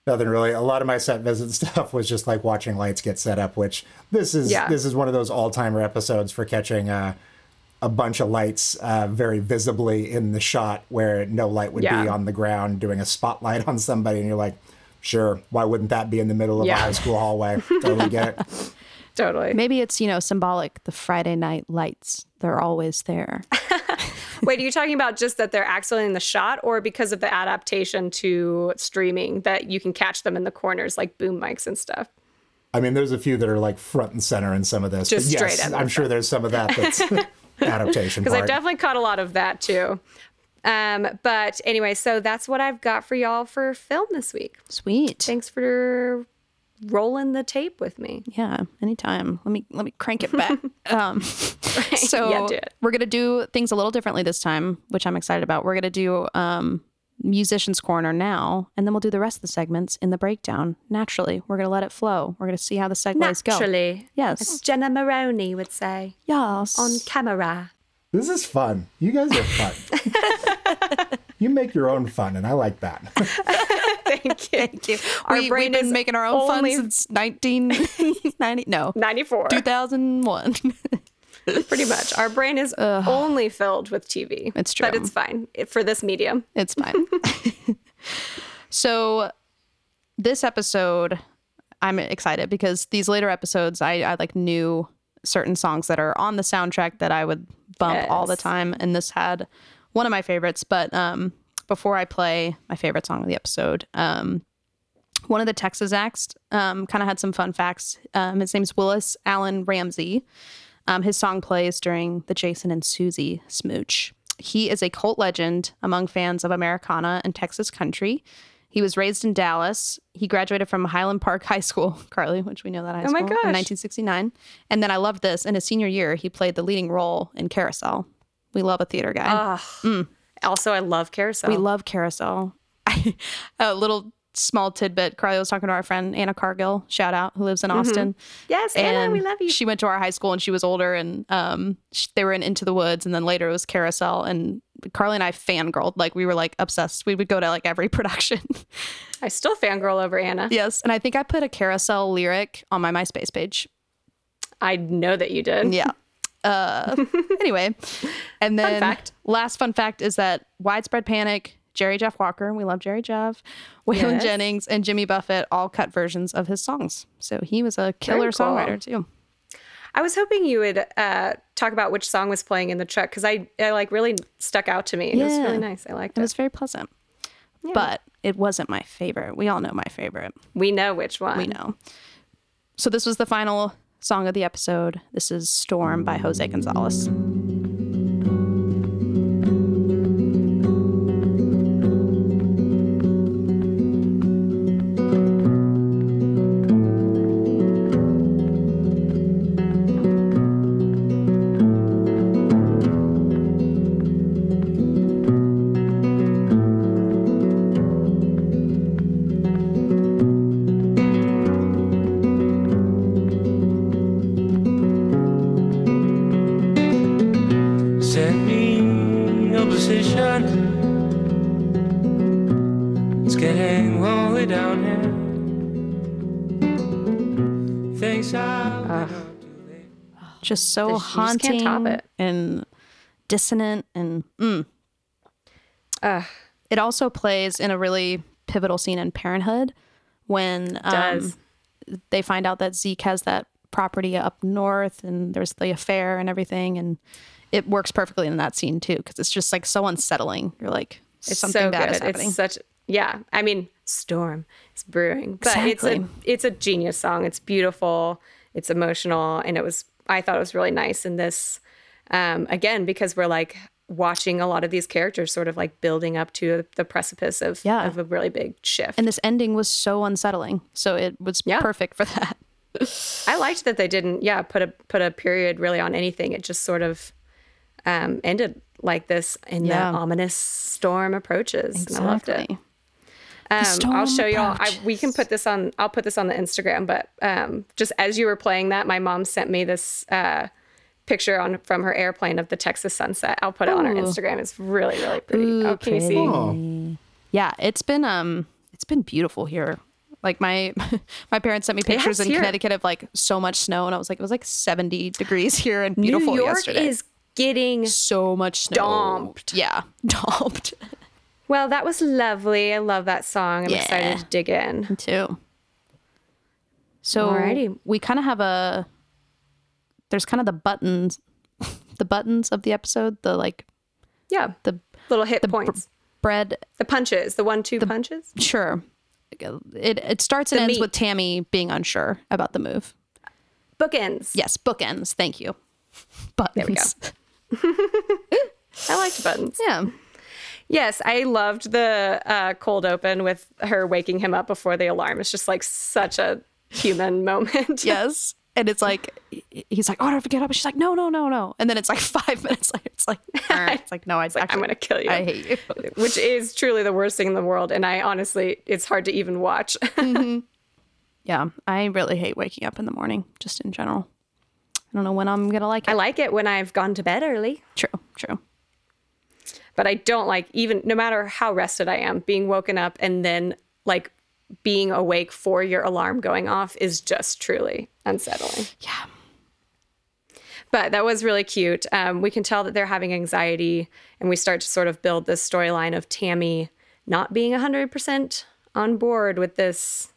Nothing really. A lot of my set visit [LAUGHS] stuff was just like watching lights get set up, which this is Yeah. this is one of those all timer episodes for catching uh, a bunch of lights uh, very visibly in the shot where no light would Yeah. be on the ground doing a spotlight [LAUGHS] on somebody, and you're like, sure, why wouldn't that be in the middle of Yeah. a high school hallway? [LAUGHS] totally get it. Totally. Maybe it's, you know, symbolic. The Friday night lights, they're always there. Wait, are you talking about just that they're accidentally in the shot or because of the adaptation to streaming that you can catch them in the corners like boom mics and stuff? I mean, there's a few that are like front and center in some of this. Just but straight yes, in I'm sure there's some of that that's [LAUGHS] adaptation because I've definitely caught a lot of that too. Um, but anyway, so that's what I've got for y'all for film this week. Sweet. Thanks for rolling the tape with me. Yeah, anytime. Let me let me crank it back. [LAUGHS] um, so Yeah, do it. we're gonna do things a little differently this time, which I'm excited about. We're gonna do um, musicians corner now, and then we'll do the rest of the segments in the breakdown. Naturally, we're gonna let it flow. We're gonna see how the segues go. Naturally. Yes. As Jenna Maroney would say Yes. on camera. This is fun. You guys are fun. [LAUGHS] you make your own fun, and I like that. [LAUGHS] Thank you. Thank you. Our we, brain we've been is making our own only fun since 1990. [LAUGHS] No, 94. 2001. [LAUGHS] Pretty much. Our brain is only filled with TV. It's true. But it's fine for this medium. It's fine. so this episode, I'm excited because these later episodes, I, I like knew certain songs that are on the soundtrack that I would bump all the time, and this had one of my favorites. But um, before I play my favorite song of the episode, um, one of the Texas acts um, kind of had some fun facts. Um, his name's Willis Alan Ramsey. Um, his song plays during the Jason and Susie smooch. He is a cult legend among fans of Americana and Texas country. He was raised in Dallas. He graduated from Highland Park [LAUGHS] High School, Carly, which we know that high Oh my school, gosh. in 1969. And then I love this. In his senior year, he played the leading role in Carousel. We love a theater guy. Also, I love Carousel. We love Carousel. [LAUGHS] a little small tidbit. Carly was talking to our friend Anna Cargill, shout out, who lives in Austin. yes, Anna, And we love you. She went to our high school and she was older, and um, sh- they were in Into the Woods, and then later it was Carousel. And Carly and I fangirled, like we were like obsessed. We would go to like every [LAUGHS] production. I still fangirl over Anna. yes, and I think I put a Carousel lyric on my MySpace page. I know that you did. Yeah. Uh, [LAUGHS] anyway, and then fact. last fun fact is that Widespread Panic, Jerry Jeff Walker, we love Jerry Jeff, [LAUGHS] Waylon Yes. Jennings, and Jimmy Buffett all cut versions of his songs. So he was a killer cool. songwriter too. I was hoping you would uh, talk about which song was playing in the truck because I, I like really stuck out to me. and It was really nice. I liked It it. was very pleasant. But it wasn't my favorite. We all know my favorite. we know which one. We know. So this was the final song of the episode. This is Storm by Jose Gonzalez. So just haunting can't top it. and dissonant and mm. Ugh. It also plays in a really pivotal scene in Parenthood when um, they find out that Zeke has that property up north and there's the affair and everything. And it works perfectly in that scene too because it's just like so unsettling. You're like, It's something so bad good. is happening. It's such yeah. I mean, storm is brewing, but it's a it's a genius song. It's beautiful. It's emotional, and it was. I thought it was really nice in this. Um, again, because we're like watching a lot of these characters sort of like building up to the precipice of Yeah. of a really big shift. and this ending was so unsettling. So it was Yeah. perfect for that. I liked that they didn't, yeah, put a put a period really on anything. It just sort of um, ended like this, and Yeah. the ominous storm approaches. And I loved it. Um, I'll show y'all. I, we can put this on. I'll put this on the Instagram. But um, just as you were playing that, my mom sent me this uh, picture on from her airplane of the Texas sunset. I'll put it on our Instagram. It's really, really pretty. Ooh, oh, can you see? Oh, Yeah, it's been um it's been beautiful here. Like my [LAUGHS] my parents sent me pictures in here. Connecticut of like so much snow and I was like it was like 70 degrees [LAUGHS] here and beautiful New York yesterday. is getting. so much snow. Dumped. Yeah, [LAUGHS] dumped. Well, that was lovely. I love that song. I'm Yeah. excited to dig in. Too. So Alrighty. we kind of have a there's kind of the buttons [LAUGHS] the buttons of the episode, the like Yeah, the little hit the points. bread the punches, the one-two punches. sure. It it starts and The ends meat. with Tami being unsure about the move. Bookends. Yes, bookends. Thank you. [LAUGHS] Buttons. we go. [LAUGHS] I liked buttons. Yeah. Yes, I loved the uh, cold open with her waking him up before the alarm. It's just like such a human [LAUGHS] moment. Yes. And it's like he's like, "Oh, don't forget up." And she's like, "No, no, no, no." And then it's like [LAUGHS] five minutes later. It's like, [LAUGHS] it's like, no, I, like, I'm gonna kill you. I hate you. Which is truly the worst thing in the world. And I honestly, it's hard to even watch. Yeah, I really hate waking up in the morning, just in general. I don't know when I'm gonna like it. I like it when I've gone to bed early, true, true. But I don't like even, no matter how rested I am, being woken up and then like being awake for your alarm going off is just truly unsettling. Yeah. But that was really cute. Um, we can tell that they're having anxiety, and we start to sort of build this storyline of Tami not being 100% on board with this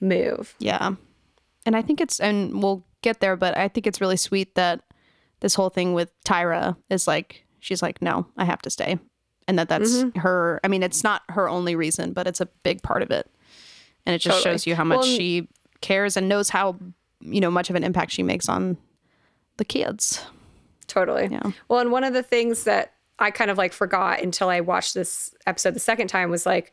move. Yeah. And I think it's, and we'll get there, but I think it's really sweet that this whole thing with Tyra is like, she's like, no, I have to stay. And that that's Mm-hmm. her, I mean, it's not her only reason, but it's a big part of it. And it just Totally. shows you how much Well, she cares and knows how, you know, much of an impact she makes on the kids. Totally. Yeah. Well, and one of the things that I kind of like forgot until I watched this episode the second time was like,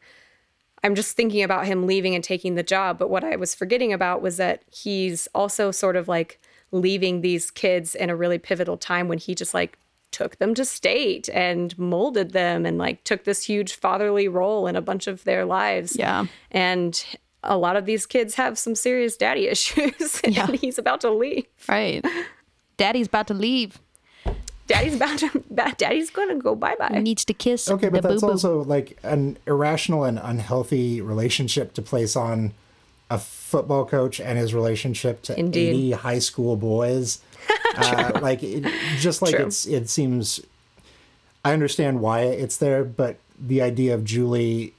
I'm just thinking about him leaving and taking the job. But what I was forgetting about was that he's also sort of like leaving these kids in a really pivotal time when he just like took them to state and molded them and like took this huge fatherly role in a bunch of their lives. Yeah. And a lot of these kids have some serious daddy [LAUGHS] issues and Yeah. he's about to leave. Right. Daddy's about to leave. Daddy's about to [LAUGHS] daddy's going to go bye-bye. He needs to kiss. Okay, but the that's boo-boo. also like an irrational and unhealthy relationship to place on a football coach and his relationship to Indeed. 80 high school boys. [LAUGHS] uh, like it, just like True. it's it seems I understand why it's there, but the idea of Julie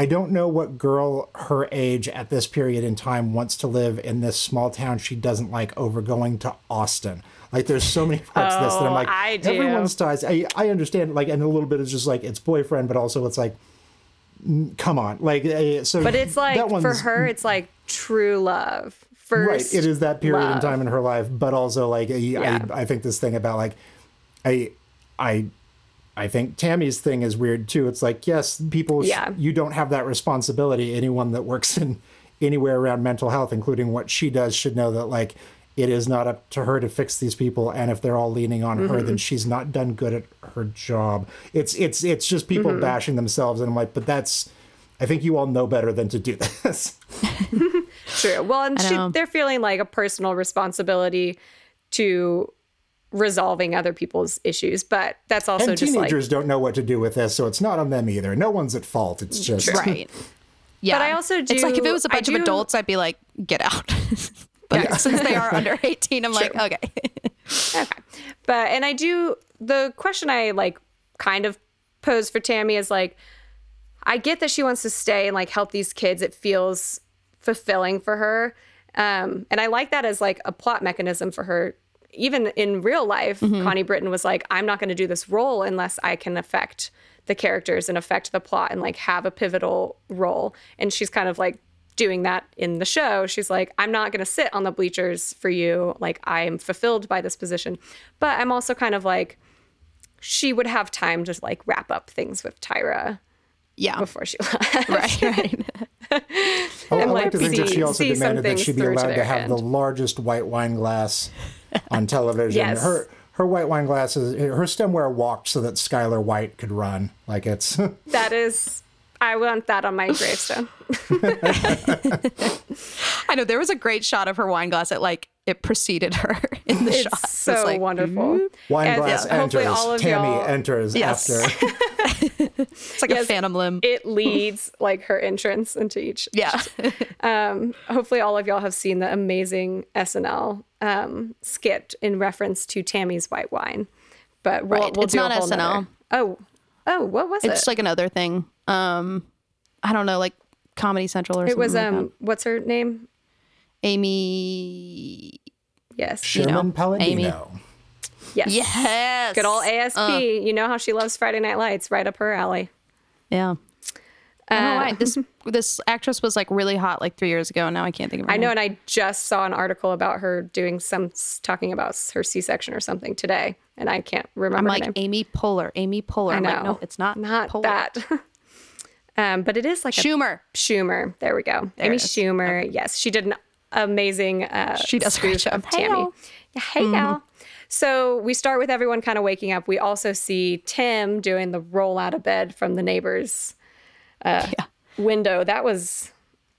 I don't know what girl her age at this period in time wants to live in this small town she doesn't like over going to Austin. Like there's so many parts of this that I'm Oh, like I do. everyone's ties. I I understand like and a little bit is just like it's boyfriend, but also it's like come on. Like uh, so But it's like for her it's like true love. First right it is that period in time in her life but also like I, Yeah. I, I think this thing about like i i i think tami's thing is weird too it's like yes people Yeah. you don't have that responsibility anyone that works in anywhere around mental health including what she does should know that like it is not up to her to fix these people and if they're all leaning on her Mm-hmm. then she's not done good at her job it's it's it's just people Mm-hmm. bashing themselves and i'm like but that's i think you all know better than to do this [LAUGHS] True. Well, and she, they're feeling like a personal responsibility to resolving other people's issues, but that's also and just like teenagers don't know what to do with this, so it's not on them either. No one's at fault. It's just Right. [LAUGHS] Yeah. But I also do. It's like if it was a bunch of adults, I'd be like, get out. [LAUGHS] but since they are [LAUGHS] under 18, I'm like, okay. okay. But and I do the question I like kind of pose for Tami is like I get that she wants to stay and like help these kids. It feels fulfilling for her. Um, and I like that as like a plot mechanism for her. Even in real life, Connie Britton was like, I'm not going to do this role unless I can affect the characters and affect the plot and like have a pivotal role. And she's kind of like doing that in the show. She's like, I'm not going to sit on the bleachers for you. Like, I'm fulfilled by this position. But I'm also kind of like, she would have time to like wrap up things with Tyra Yeah. before she [LAUGHS] left. Right, right. [LAUGHS] I, I like like, to think that she also demanded that she be to allowed to their have the largest white wine glass on [LAUGHS] television. Yes. Her her white wine glasses, her stemware walked so that Skyler White could run. Like it's That is, I want that on my gravestone. [LAUGHS] I know there was a great shot of her wine glass that like it preceded her [LAUGHS] in the shot. It's so like, wonderful. wine And glass hopefully enters, all of Tami y'all- enters Yes. after. [LAUGHS] It's like a phantom limb. It leads like her entrance into each. yeah. Hopefully, all of y'all have seen the amazing SNL um, skit in reference to Tami's white wine. But we'll, Right. we'll It's do not a whole SNL. nother- Oh, oh, what was it's it? It's like another thing. Um, I don't know, like Comedy Central or it something. was like um, that. what's her name? Amy. Yes, Sherman know, Palladino. yes, Yes. Good old ASP. you know how she loves Friday Night Lights, right up her alley. Yeah. I don't know Uh, why. This [LAUGHS] this actress was like really hot like three years ago, and now I can't think of her I know, and I just saw an article about her doing some talking about her C-section or something today, and I can't remember. I'm like. Amy Poehler. Amy Poehler. I know, like, no, it's not. not Poehler. that. [LAUGHS] um, but it is like a Schumer. Schumer. There we go. Amy it is. Schumer. Yes, she did an amazing. Uh, She does a great spoof job. of Tami. Hey-o. Yeah, hey y'all. So we start with everyone kind of waking up. We also see Tim doing the roll out of bed from the neighbor's uh, [LAUGHS] window. That was.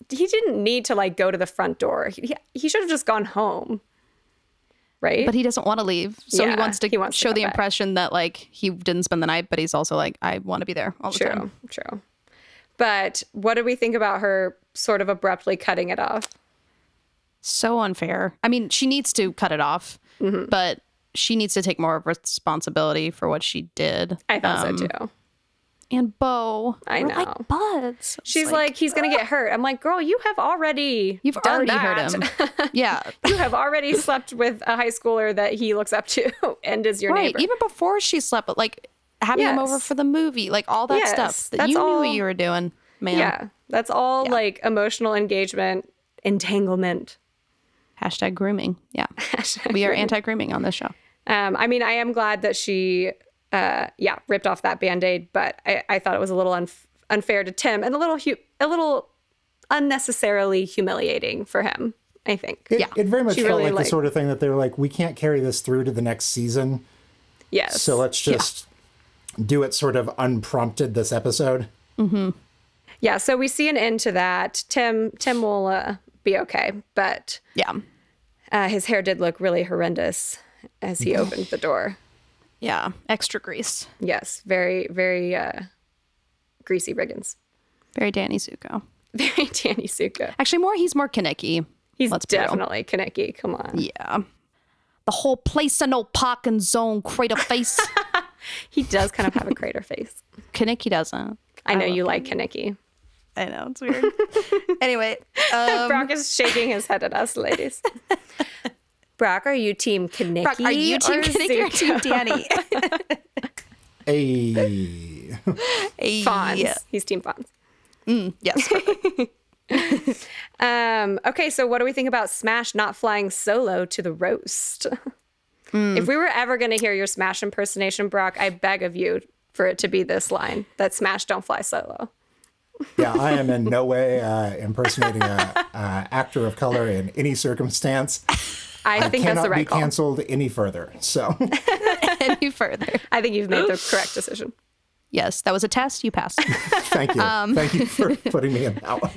He didn't need to like go to the front door. He, he should have just gone home. Right. But he doesn't want to leave, so he wants to he wants show go the back. impression that like he didn't spend the night, but he's also like, I want to be there all the True, time. true. True. But what do we think about her sort of abruptly cutting it off? So unfair. I mean, she needs to cut it off, Mm-hmm. but she needs to take more of responsibility for what she did. I thought Um, so too. And Bo, I we're know. like buds. She's like, he's gonna get hurt. I'm like, girl, you have already you've already that. hurt him. [LAUGHS] yeah, you have already slept with a high schooler that he looks up to [LAUGHS] and is your right. neighbor. Even before she slept, but like having him over for the movie, like all that Yes, stuff that that's you all- knew you were doing, man. yeah, that's all like emotional engagement, entanglement. Hashtag grooming. Yeah, [LAUGHS] we are anti grooming on this show. Um, I mean, I am glad that she, uh, yeah, ripped off that band aid, but I, I thought it was a little unf- unfair to Tim and a little hu- a little unnecessarily humiliating for him. I think. It, Yeah. it very much She felt really, like, like- the sort of thing that they were like, we can't carry this through to the next season, Yes. so let's just do it sort of unprompted this episode. Mhm. yeah. So we see an end to that. Tim Tim will uh, be okay, but Yeah. uh, his hair did look really horrendous as he [LAUGHS] opened the door. Yeah. Extra grease. Yes, very very uh, greasy Riggins. Very Danny Zuko. [LAUGHS] Very Danny Zuko. Actually, more he's more Kenickie. He's Let's definitely Kenickie. Come on. Yeah. The whole place in no parking zone, crater face. [LAUGHS] He does kind of have a crater face. [LAUGHS] Kenickie doesn't. I know you like Kenickie. I know it's weird. anyway, um, Brock is shaking his head at us, ladies. Brock, are you team Kenickie? Brock, are you team or Kenickie or Zuko? team Danny? A [LAUGHS] [LAUGHS] Hey, Fonz. He's team Fonz. Yes. [LAUGHS] Um, okay, so what do we think about Smash not flying solo to the roast? If we were ever going to hear your Smash impersonation, Brock, I beg of you for it to be this line that Smash don't fly solo. yeah, I am in no way uh, impersonating a, a actor of color in any circumstance. I, I think that's cannot the be right call. canceled any further. So [LAUGHS] Any further? I think you've made the correct decision. Yes, that was a test. You passed [LAUGHS] thank you, um, thank you for [LAUGHS] putting me in that one.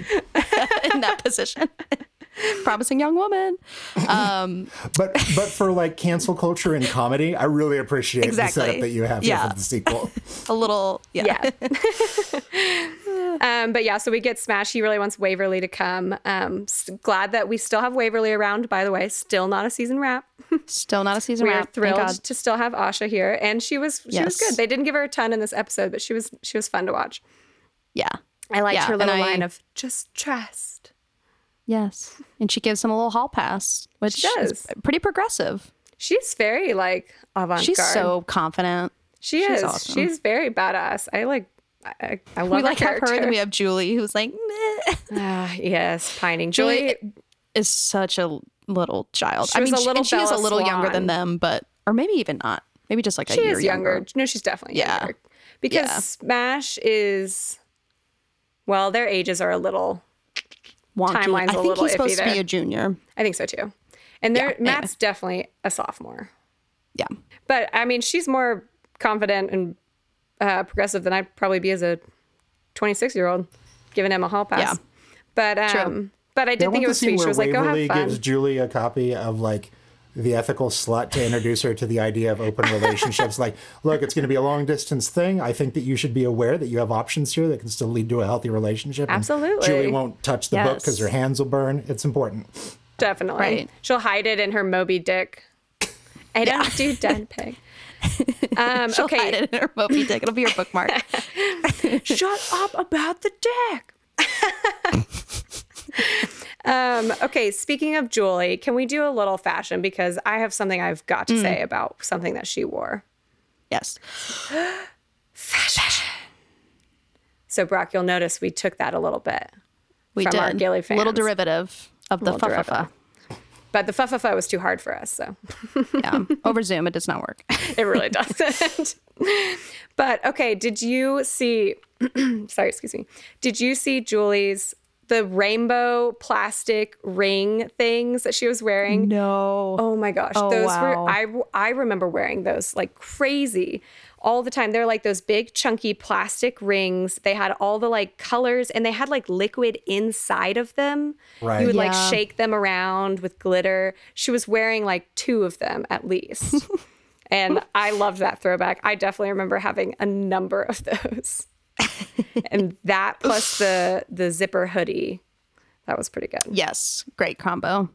in that position. [LAUGHS] Promising young woman. Um, [LAUGHS] But but for like cancel culture and comedy, I really appreciate Exactly. the setup that you have Yeah. for the sequel. [LAUGHS] a little, yeah. Yeah. um, but yeah, so we get Smash. He really wants Waverly to come. Um, s- glad that we still have Waverly around, by the way. Still not a season wrap. Still not a season We are wrap. Thank thrilled God. to still have Aasha here. And she was she was good. They didn't give her a ton in this episode, but she was she was fun to watch. Yeah. I liked Yeah, her little I- line of just trust. Yes. And she gives him a little hall pass, which She is pretty progressive. She's very like avant-garde. She's so confident. she she's is. awesome. She's very badass. I like I, I- love we like have her, and character. then we have Julie, who's like, Meh. [LAUGHS] Ah, yes, pining. Julie Julie, is such a little child. She I mean, a she- little and she is a little younger than them, but or maybe even not. Maybe just like a year is younger. No, she's definitely Yeah. younger. Because Yeah. Smash is well, their ages are a little Wonky. Timeline's I a think little he's supposed iffy to be a junior. I think so too. And they're Yeah, anyway. Matt's definitely a sophomore. Yeah. But I mean, she's more confident and uh, progressive than I'd probably be as a 26 year old, giving him a hall pass. Yeah. But um, True. but I I did want think it was see sweet. She where was like, "Go have Waverly fun." gives Julie a copy of like the ethical slut to introduce her to the idea of open [LAUGHS] relationships. like, look, it's going to be a long distance thing. I think that you should be aware that you have options here that can still lead to a healthy relationship. And Absolutely. Julie won't touch the book because her hands will burn. It's important. Definitely. Right. She'll hide it in her Moby Dick. [LAUGHS] I don't do dead pig. Um, [LAUGHS] She'll okay. hide it in her Moby Dick. It'll be her bookmark. Shut up about the dick. [LAUGHS] um, okay, speaking of Julie, can we do a little fashion? Because I have something I've got to say about something that she wore. yes. [GASPS] Fashion. So, Brock, you'll notice we took that a little bit. We From did. our Little fans. derivative of the Little fa. But the fuffa was too hard for us, so [LAUGHS] Yeah. Over Zoom, it does not work. [LAUGHS] it really doesn't. but okay, did you see? [CLEARS THROAT] sorry, excuse me. Did you see Julie's the rainbow plastic ring things that she was wearing? No. Oh my gosh, Oh, those wow. were I I remember wearing those like crazy all the time. They're like those big chunky plastic rings. They had all the like colors and they had like liquid inside of them. Right. You would like shake them around with glitter. She was wearing like two of them at least. [LAUGHS] and I loved that throwback. I definitely remember having a number of those. And that plus the the zipper hoodie. That was pretty good. Yes. Great combo.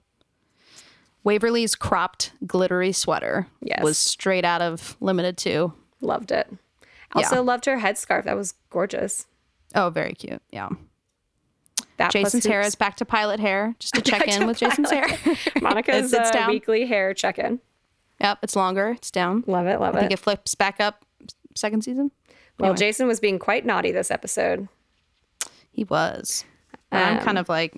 Waverly's cropped glittery sweater Yes. was straight out of Limited Too. Loved it. Also Yeah. loved her headscarf. That was gorgeous. Oh, very cute. Yeah. That Jason's hair is back to pilot hair just to [LAUGHS] check in with Jason's hair. [LAUGHS] [LAUGHS] Monica's It's- it's uh, weekly hair check-in. Yep, it's longer. It's down. Love it, love it. I think it flips back up second season. Well, Jason was being quite naughty this episode. He was. And I'm Um, kind of like,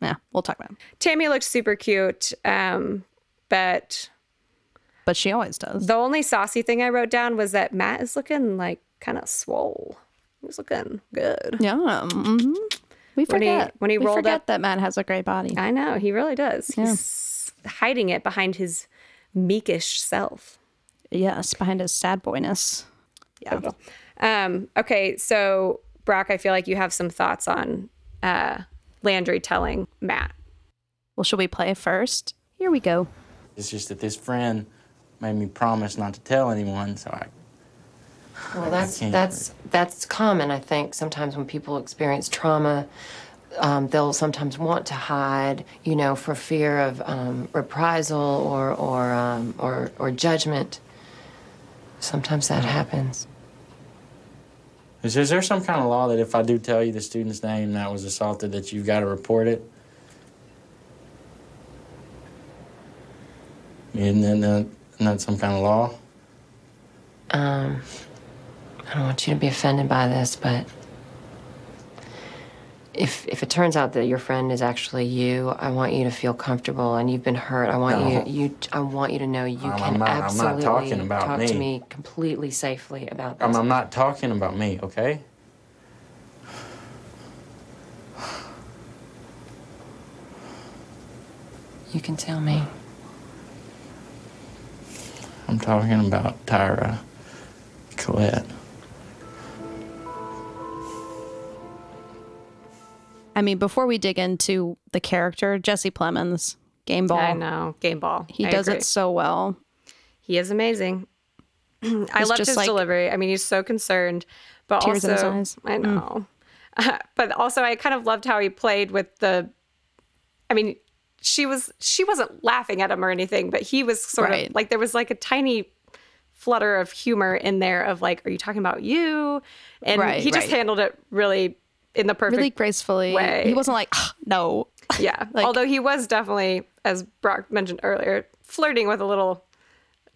yeah, we'll talk about him. Tammy looked super cute, um, but But she always does. the only saucy thing I wrote down was that Matt is looking like kind of swole. He's looking good. Yeah. hmm We When he- forget when he rolled forget up- that Matt has a great body. I know he really does. He's hiding it behind his meekish self. Yes, behind his sad boyness. Yeah. Um, okay, so Brock, I feel like you have some thoughts on uh, Landry telling Matt. Well, should we play first? Here we go. It's just that this friend made me promise not to tell anyone, so I. Well, that's can't that's that's common. I think sometimes when people experience trauma, um, they'll sometimes want to hide, you know, for fear of um, reprisal or or um, or or judgment. Sometimes that happens. Is, is there some kind of law that if I do tell you the student's name that was assaulted, that you've got to report it? Isn't that, isn't that some kind of law? Um, I don't want you to be offended by this, but if if it turns out that your friend is actually you, I want you to feel comfortable and you've been hurt. I want No. you you I want you to know you I'm- can I'm not- absolutely talk to me. me completely safely about um, this. I'm, I'm not talking about me, okay? You can tell me. I'm talking about Tyra Collette. I mean, before we dig into the character, Jesse Plemons, game ball. I know, game ball. He I does agree. it so well. He is amazing. [CLEARS THROAT] I loved his like- delivery. I mean, he's so concerned, but also his eyes. Mm. I know. [LAUGHS] but also, I kind of loved how he played with the. I mean, she was she wasn't laughing at him or anything, but he was sort Right. of like there was like a tiny flutter of humor in there of like, "Are you talking about you?" And Right, he just right. handled it really in the perfect Really gracefully. way. He wasn't like, "Ah, no. [LAUGHS] yeah. Like- Although he was definitely, as Brock mentioned earlier, flirting with a little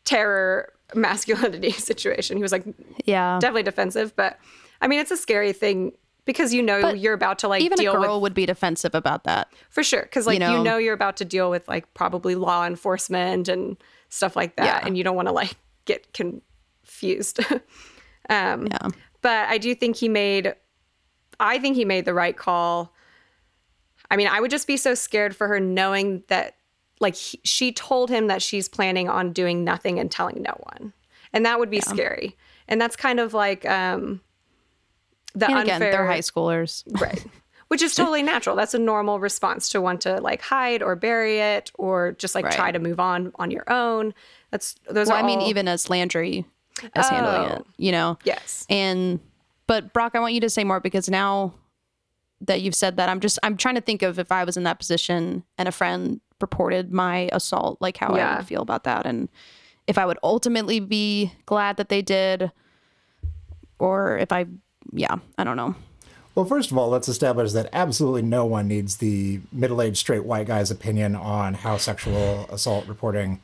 terror masculinity [LAUGHS] situation. He was like Yeah. definitely defensive, but I mean, it's a scary thing because you know But you're about to like Even a girl with would be defensive about that. for sure because like you know, know? you're about to deal with like probably law enforcement and stuff like that, Yeah. and you don't want to like get confused. [LAUGHS] um, Yeah. but I do think he made, I think he made the right call. I mean, I would just be so scared for her knowing that, like, he, she told him that she's planning on doing nothing and telling no one. And that would be scary. And that's kind of like um, the And unfair. again, they're high schoolers. Right. [LAUGHS] Which is totally natural. That's a normal response to want to like hide or bury it or just like Right. try to move on on your own. That's those Well, I mean, all- even as Landry is handling it, Oh. you know? yes. And but Brock, I want you to say more because now that you've said that, I'm just I'm trying to think of if I was in that position and a friend reported my assault, like how I would feel about that, and if I would ultimately be glad that they did, or if I, yeah, I don't know. Well, first of all, let's establish that absolutely no one needs the middle-aged straight white guy's opinion on how sexual assault reporting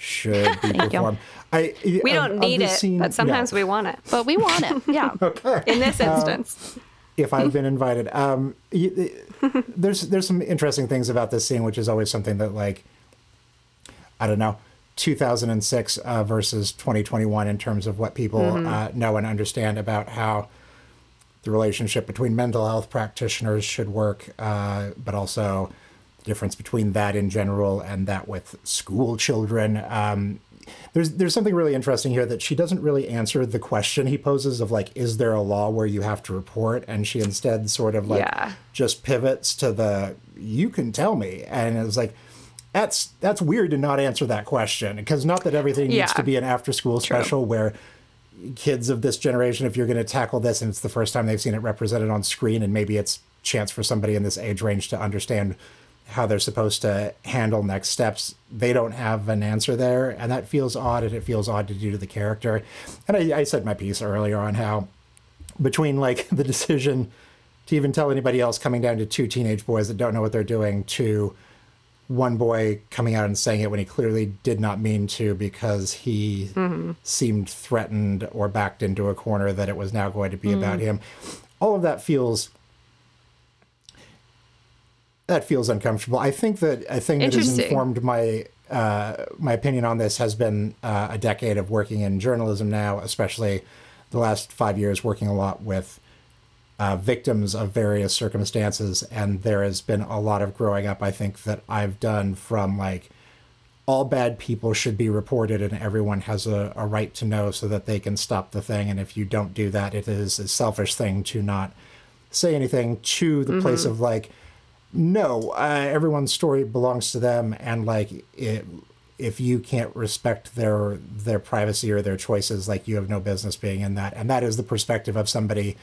should be [LAUGHS] you. performed. I We don't need it, but sometimes we want it. But we want it, yeah. [LAUGHS] In this instance. if I've been invited. [LAUGHS] Um, y- there's there's some interesting things about this scene, which is always something that like I don't know, 2006 uh, versus 2021 in terms of what people uh, know and understand about how the relationship between mental health practitioners should work, uh, but also the difference between that in general and that with school children. Um, there's there's something really interesting here that she doesn't really answer the question he poses of like, is there a law where you have to report? And she instead sort of like Yeah. just pivots to the you can tell me, and it's like. That's that's weird to not answer that question because not that everything needs to be an after school special where kids of this generation, if you're going to tackle this and it's the first time they've seen it represented on screen, and maybe it's chance for somebody in this age range to understand how they're supposed to handle next steps, they don't have an answer there, and that feels odd, and it feels odd to do to the character. And I, I said my piece earlier on how between like [LAUGHS] the decision to even tell anybody else coming down to two teenage boys that don't know what they're doing to one boy coming out and saying it when he clearly did not mean to because he mm-hmm. seemed threatened or backed into a corner that it was now going to be about mm-hmm. him. All of that feels that feels uncomfortable. I think that a thing that has informed my uh, my opinion on this has been uh, a decade of working in journalism now, especially the last five years working a lot with uh, victims of various circumstances. And there has been a lot of growing up, I think, that I've done from like all bad people should be reported and everyone has a, a right to know so that they can stop the thing. And if you don't do that, it is a selfish thing to not say anything to the place of like, no, uh, everyone's story belongs to them. And like, it, if you can't respect their their privacy or their choices, like you have no business being in that. And that is the perspective of somebody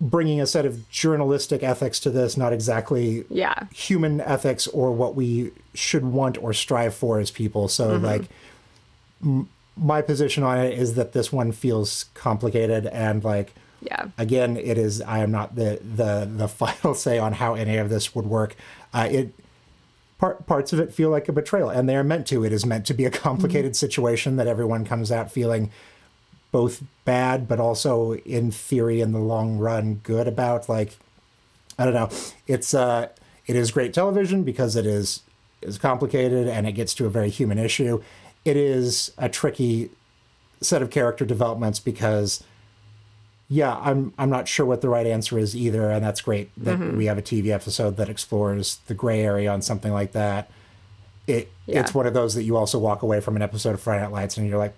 bringing a set of journalistic ethics to this, not exactly Yeah. human ethics or what we should want or strive for as people. So, like, m- my position on it is that this one feels complicated and like. Yeah. Again, it is. I am not the the the [LAUGHS] final say on how any of this would work. Uh, it part, parts of it feel like a betrayal, and they are meant to. It is meant to be a [LAUGHS] complicated situation that everyone comes out feeling both bad, but also in theory, in the long run, good about. Like, I don't know. It's uh, it is great television because it is is complicated and it gets to a very human issue. It is a tricky set of character developments because yeah, I'm I'm not sure what the right answer is either, and that's great that Mm-hmm. we have a TV episode that explores the gray area on something like that. It Yeah. it's one of those that you also walk away from an episode of Friday Night Lights and you're like,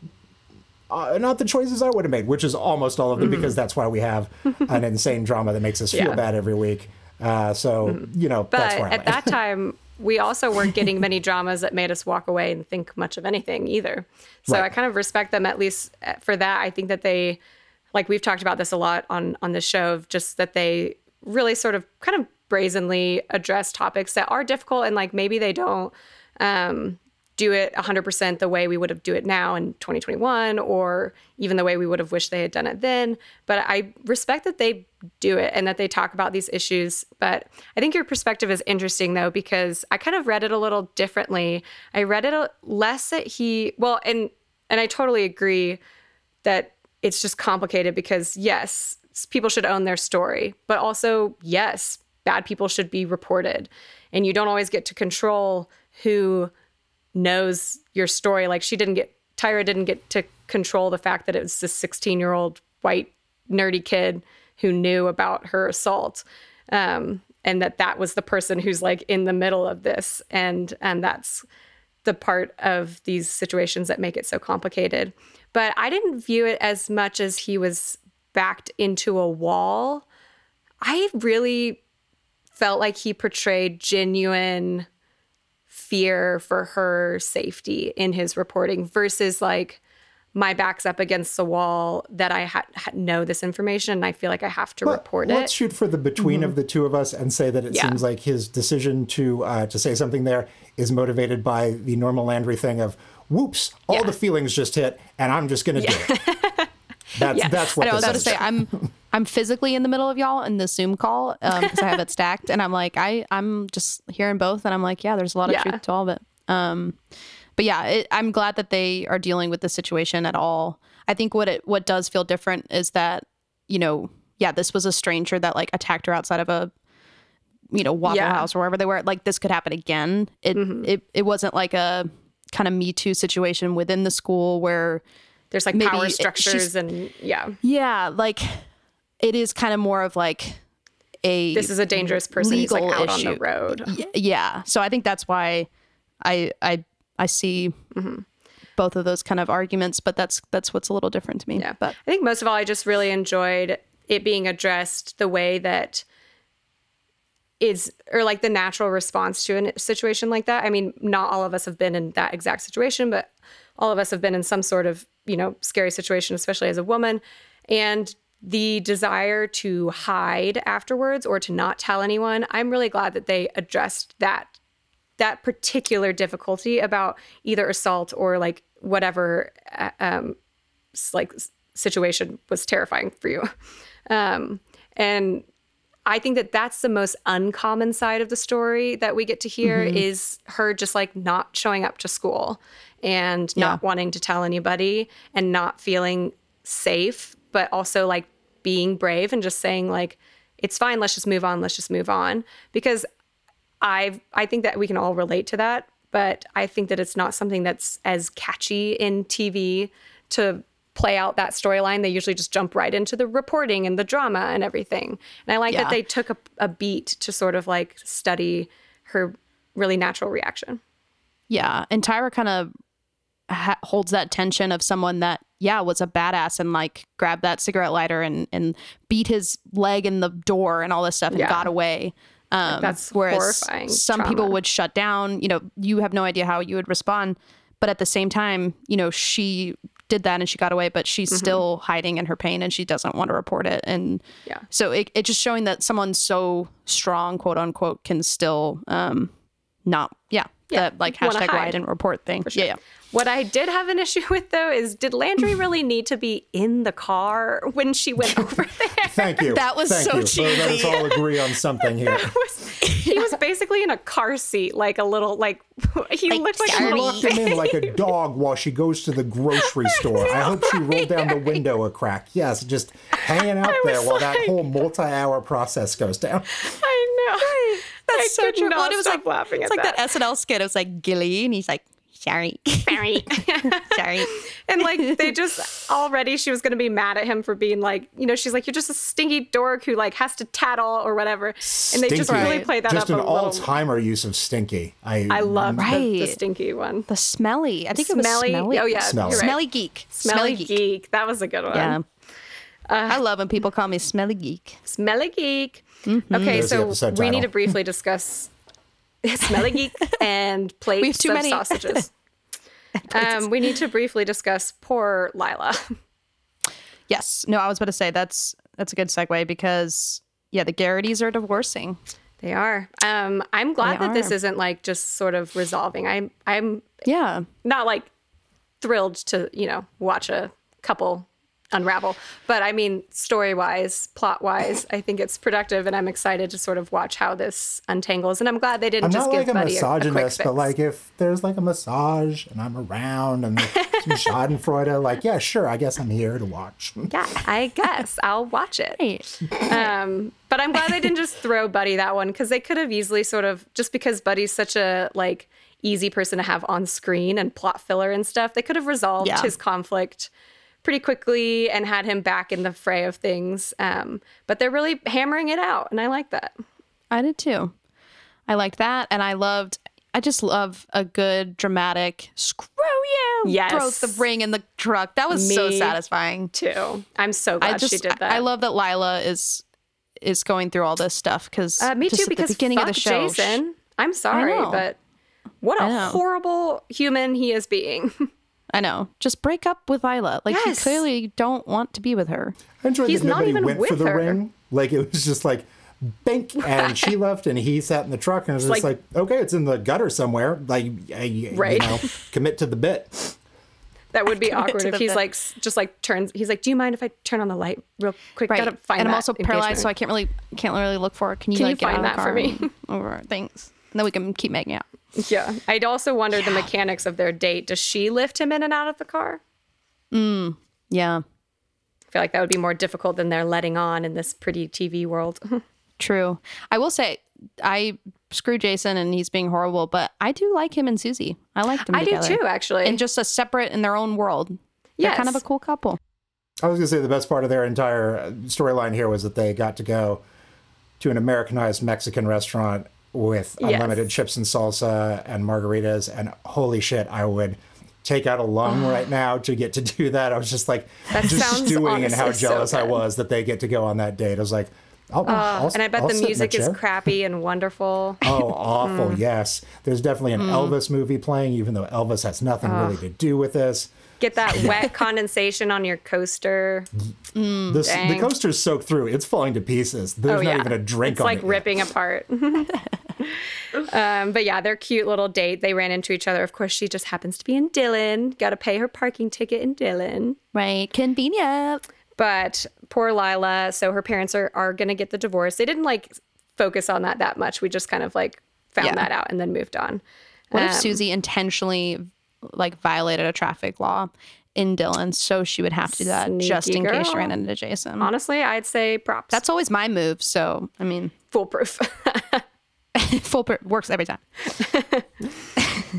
uh, not the choices I would have made, which is almost all of them because that's why we have an [LAUGHS] insane drama that makes us feel Mm-hmm. Yeah. Mm-hmm. bad every week. Uh, so you know that's But at that [LAUGHS] time, we also weren't getting many [LAUGHS] dramas that made us walk away and think much of anything either. So Right. I kind of respect them at least uh, for that. I think that they, like we've talked about this a lot on on the show, of just that they really sort of kind of brazenly address topics that are difficult and like maybe they don't um, do it 100% the way we would have do it now in 2021 or even the way we would have wished they had done it then. But i respect that they do it and that they talk about these issues. But i think your perspective is interesting though because i kind of read it a little differently. I read it less that he well and and i totally agree that it's just complicated because yes people should own their story but also yes bad people should be reported and you don't always get to control who knows your story. Like she didn't get Tyra didn't get to control the fact that it was this 16 year old white nerdy kid who knew about her assault. Um, and that that was the person who's like in the middle of this. And, and that's the part of these situations that make it so complicated. But I didn't view it as much as he was backed into a wall. I really felt like he portrayed genuine fear for her safety in his reporting versus like my back's up against the wall that I ha- ha- know this information and I feel like I have to But report let's it. shoot for the between of the two of us and say that it Yeah. seems like his decision to uh, to say something there is motivated by the normal Landry thing of whoops, all Yeah. the feelings just hit, and I'm just going to do it. [LAUGHS] That's Yes. that's I what know. I was this about to say I'm I'm physically in the middle of y'all in the Zoom call because I have it stacked, and I'm like I I'm just hearing both, and I'm like yeah, there's a lot of Yeah. truth to all of it. Um, but yeah, it, I'm glad that they are dealing with the situation at all. I think what it what does feel different is that you know yeah, this was a stranger that like attacked her outside of a you know Waffle Yeah. House or wherever they were. Like this could happen again. It it it wasn't like a kind of Me Too situation within the school where There's like power structures and yeah, yeah, like it is kind of more of like a this is a dangerous person who's like legal out on the issue. road. Y- yeah. So I think that's why I I I see Mm-hmm. both of those kind of arguments, but that's that's what's a little different to me. Yeah. But I think most of all, I just really enjoyed it being addressed the way that is, or like the natural response to a situation like that. I mean, not all of us have been in that exact situation, but all of us have been in some sort of, you know, scary situation, especially as a woman. And the desire to hide afterwards or to not tell anyone, I'm really glad that they addressed that that particular difficulty about either assault or like whatever uh, um, like situation was terrifying for you. Um, and I think that that's the most uncommon side of the story that we get to hear mm-hmm. is her just like not showing up to school and not wanting to tell anybody and not feeling safe, but also like being brave and just saying like it's fine, let's just move on, let's just move on. Because I I think that we can all relate to that, but I think that it's not something that's as catchy in TV to play out that storyline. They usually just jump right into the reporting and the drama and everything. And I like Yeah. that they took a, a beat to sort of like study her really natural reaction. Yeah, and Tyra kind of ha- holds that tension of someone that yeah was a badass and like grabbed that cigarette lighter and and beat his leg in the door and all this stuff and Yeah. got away. Um, that's whereas horrifying some people would shut down. You know, you have no idea how you would respond, but at the same time, you know, she did that and she got away, but she's Mm-hmm. still hiding in her pain and she doesn't want to report it. And Yeah. so it, it just showing that someone so strong, quote unquote, can still um not yeah, Yeah, that like wanna hashtag hide. lie and report thing. Yeah, yeah. What I did have an issue [LAUGHS] with though is did Landry [LAUGHS] really need to be in the car when she went [LAUGHS] over there? Thank you. That was Thank so you. So let us all agree on something here. he was basically in a car seat, like a little, like he looked like a little. Locked him in like a dog while she goes to the grocery store. I hope she rolled down the window a crack. Yes, just hanging out there was while that whole multi-hour process goes down. I know. That's I so could true. Not Well, it was stop like laughing it's like that. SNL skit. It was like Gilly, and he's like, "Sorry, Sorry. [LAUGHS] [LAUGHS] sorry." and like they just already she was gonna be mad at him for being like you know she's like you're just a stinky dork who like has to tattle or whatever and they just really played that Just up an a little Alzheimer use of stinky. I I love the, the stinky one The smelly. I think it was smelly, smelly. oh yeah Smelly. right. smelly geek. smelly geek. that was a good one Yeah. Uh, I love when people call me smelly geek. smelly geek okay There's so we need to briefly discuss [LAUGHS] smelly geek and plates [LAUGHS] We have too of many. sausages [LAUGHS] um, we need to briefly discuss poor Lyla. Yes. No, I was about to say that's that's a good segue because yeah, the Garrity's are divorcing. They are. Um, I'm glad They that this isn't like just sort of resolving. I'm I'm Yeah. not like thrilled to you know watch a couple unravel, but I mean story wise, plot wise, I think it's productive, and I'm excited to sort of watch how this untangles. And I'm glad they didn't I'm just not give like a Buddy a, a quick misogynist, fix. but like if there's like a massage and I'm around and there's some [LAUGHS] Schadenfreude, like yeah, sure, I guess I'm here to watch. yeah, I guess I'll watch it. Right. Um, but I'm glad they didn't just throw Buddy that one because they could have easily sort of just because Buddy's such a like easy person to have on screen and plot filler and stuff, they could have resolved Yeah. his conflict pretty quickly and had him back in the fray of things. Um, but they're really hammering it out, and I like that. I did too. I liked that, and I loved. I just love a good dramatic screw you. Yes. Throws the ring in the truck. That was so satisfying. Too. I'm so glad I just she did that. I love that Lyla is is going through all this stuff because uh, me too at because the beginning of the show, sh- Jason. I'm sorry, but what a horrible human he is being. [LAUGHS] I know. Just break up with Lyla. Like Yes. you clearly don't want to be with her. I enjoyed He's that not nobody even went for with the her. ring. Like it was just like bink and she [LAUGHS] left and he sat in the truck and it was just Like- like, okay, it's in the gutter somewhere. Like I, Right. you know, commit to the bit. That would be Commit awkward to if the he's bit. like s- just like turns. He's like, "Do you mind if I turn on the light real quick? Right. Gotta find and I'm that also paralyzed, so I engagement." can't really can't really look for her. Can you Can you like get find out of the that for car me? and- over things? And then we can keep making out. Yeah, I'd also wonder the mechanics of their date. Does she lift him in and out of the car? Yeah. I feel like that would be more difficult than they're letting on in this pretty TV world. [LAUGHS] True. I will say I screw Jason and he's being horrible, but I do like him and Susie. I like them I do too, actually. And just a separate in their own world. They're kind of a cool couple. I was gonna say the best part of their entire uh, storyline here was that they got to go to an Americanized Mexican restaurant with Yes. unlimited chips and salsa and margaritas, and holy shit, I would take out a lung [SIGHS] right now to get to [LAUGHS] do that. I was just like That just stewing and how honestly so jealous I was that they get to go on that date. I was like, I'll, I'll, and I bet I'll the music is crappy and [LAUGHS] wonderful. Oh, awful! Mm. Yes, there's definitely an Elvis movie playing, even though Elvis has nothing really to do with this. Get that [LAUGHS] wet condensation on your coaster. The, the Dang. coaster's soaked through; it's falling to pieces. There's oh not yeah, even a drink It's on like it yet. ripping apart. [LAUGHS] um, but yeah, their cute little date. They ran into each other. Of course, she just happens to be in Dillon. Got to pay her parking ticket in Dillon. Right. Convenient. But poor Lyla. So her parents are are gonna get the divorce. They didn't like focus on that that much. We just kind of like found Yeah. that out and then moved on. What if Um, Susie intentionally like violated a traffic law in Dillon, so she would have to do that just Sneaky in case she ran into Jason? Honestly, I'd say props. That's always my move. So, I mean, foolproof. [LAUGHS] [LAUGHS] full per- works every time.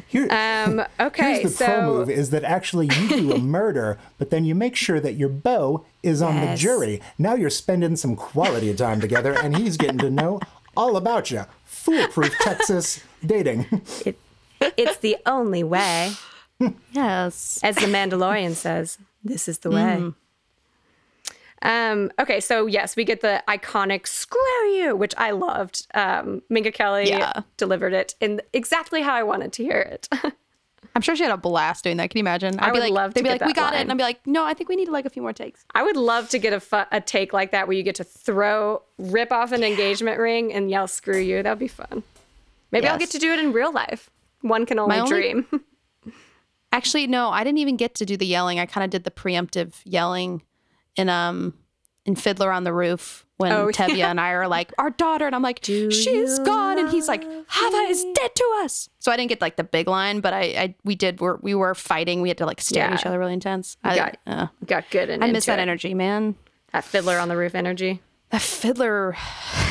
Here, Um, okay, here's the so pro move is that actually you do a [LAUGHS] murder, but then you make sure that your beau is on the jury. Now you're spending some quality time together, and he's getting to know all about you. Foolproof Texas dating. it, it's the only way, [LAUGHS] Yes. as the Mandalorian says. This is the way. Um, okay, so yes, we get the iconic "Screw you," which I loved. Um, Minka Kelly Yeah. delivered it in exactly how I wanted to hear it. [LAUGHS] I'm sure she had a blast doing that. Can you imagine? I'd I be like, love they'd to be get like, we got it. And I'd be like, no, I think we need like a few more takes. I would love to get a, fu- a take like that where you get to throw, rip off an engagement ring and yell "Screw you." That'd be fun. Maybe I'll get to do it in real life. One can only only- dream. [LAUGHS] Actually, no, I didn't even get to do the yelling. I kind of did the preemptive yelling in um in Fiddler on the Roof when Oh, [LAUGHS] Tevye yeah. and I are like, our daughter, and I'm like, she's gone, and he's like, Hava is dead to us. So I didn't get like the big line, but I, I we did we're, we were fighting. We had to like stare Yeah. at each other really intense. I, got, uh, got good. And I miss that it. energy, man. That fiddler on the roof energy. That fiddler.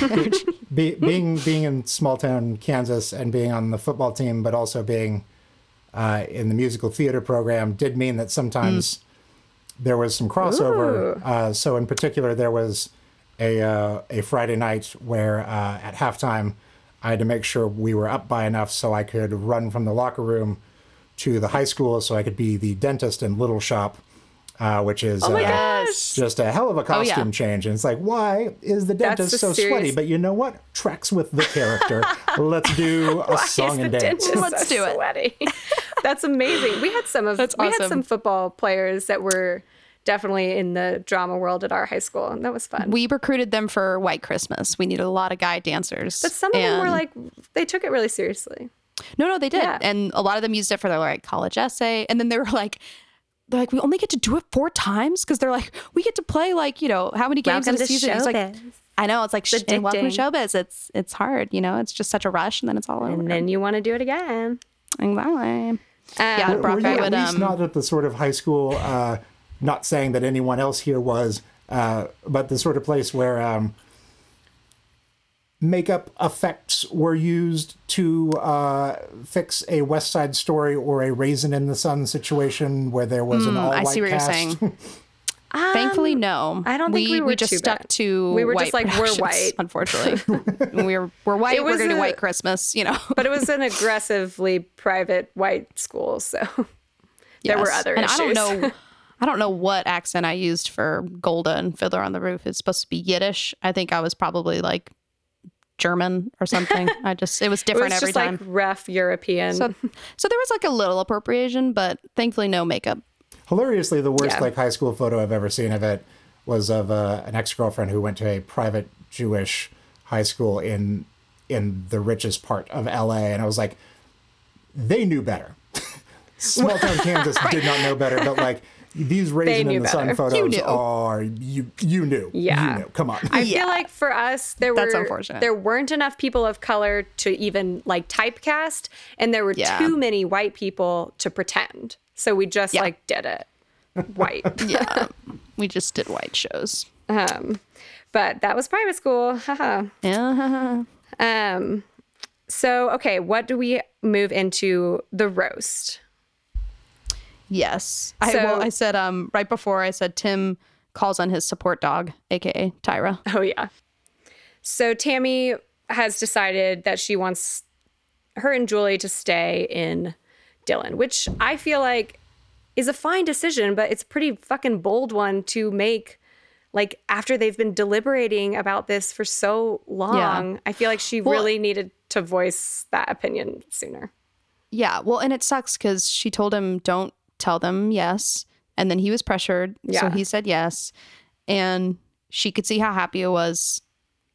[LAUGHS] Be, being being in small town Kansas and being on the football team, but also being uh, in the musical theater program, did mean that sometimes there was some crossover. Uh, so, in particular, there was a uh, a Friday night where uh, at halftime I had to make sure we were up by enough so I could run from the locker room to the high school so I could be the dentist in Little Shop, uh, which is uh, Yes. just a hell of a Oh, yeah. costume change. And it's like, why is the dentist a so sweaty? But you know what? Tracks with the character. [LAUGHS] Let's do a Why song is the and dance. dentist Let's so do it. Sweaty? [LAUGHS] That's amazing. We had some of That's we had some football players that were definitely in the drama world at our high school, and that was fun. We recruited them for White Christmas. We needed a lot of guy dancers. but some of them were like they took it really seriously. No, no, they did. Yeah. And a lot of them used it for their like college essay. And then they were like, they're like, we only get to do it four times because they're like, we get to play like, you know, how many games Welcome in a season? He's like. I know it's like, sh- and welcome to showbiz. It's it's hard, you know. It's just such a rush, and then it's all over. And then you want to do it again. exactly. Yeah, Um, Were Brock, you I at least Um, not at the sort of high school, uh, not saying that anyone else here was, uh, but the sort of place where um, makeup effects were used to uh, fix a West Side Story or a Raisin in the Sun situation where there was an all Hmm, I see what you're cast. saying. [LAUGHS] Thankfully, no. I don't think we were just too stuck bad. to. We were white just like, we're white. Unfortunately, [LAUGHS] we're we're white. It We're was gonna a- white Christmas. You know. but it was an [LAUGHS] aggressively private white school, so there were Yes. other and issues. I don't know. I don't know what accent I used for Golda and Fiddler on the Roof. It's supposed to be Yiddish. I think I was probably like German or something. [LAUGHS] I just it was different it different was every just time. like rough European. so so there was like a little appropriation, but thankfully no makeup. Hilariously, the worst Yeah. like high school photo I've ever seen of it was of uh, an ex girlfriend who went to a private Jewish high school in in the richest part of LA, and I was like, they knew better. [LAUGHS] Small town Kansas [LAUGHS] did not know better, but like these raisin in the sun photos knew. are you you knew Yeah. you knew come on I feel like for us there That's were unfortunate. there weren't enough people of color to even like typecast and there were Yeah. too many white people to pretend. So we just Yeah. like did it. White. [LAUGHS] Yeah, we just did white shows. um but that was private school. [LAUGHS] Haha. Yeah. [LAUGHS] Um, so okay, what do we move into the roast? Yes. I, So- well, I said um right before I said Tim calls on his support dog, aka Tyra. Oh yeah. So Tami has decided that she wants her and Julie to stay in Dillon, which I feel like is a fine decision, but it's a pretty fucking bold one to make. Like after they've been deliberating about this for so long, Yeah. I feel like she Well- really needed to voice that opinion sooner. Yeah. Well, and it sucks because she told him don't tell them yes, and then he was pressured, so he said yes, and she could see how happy it was,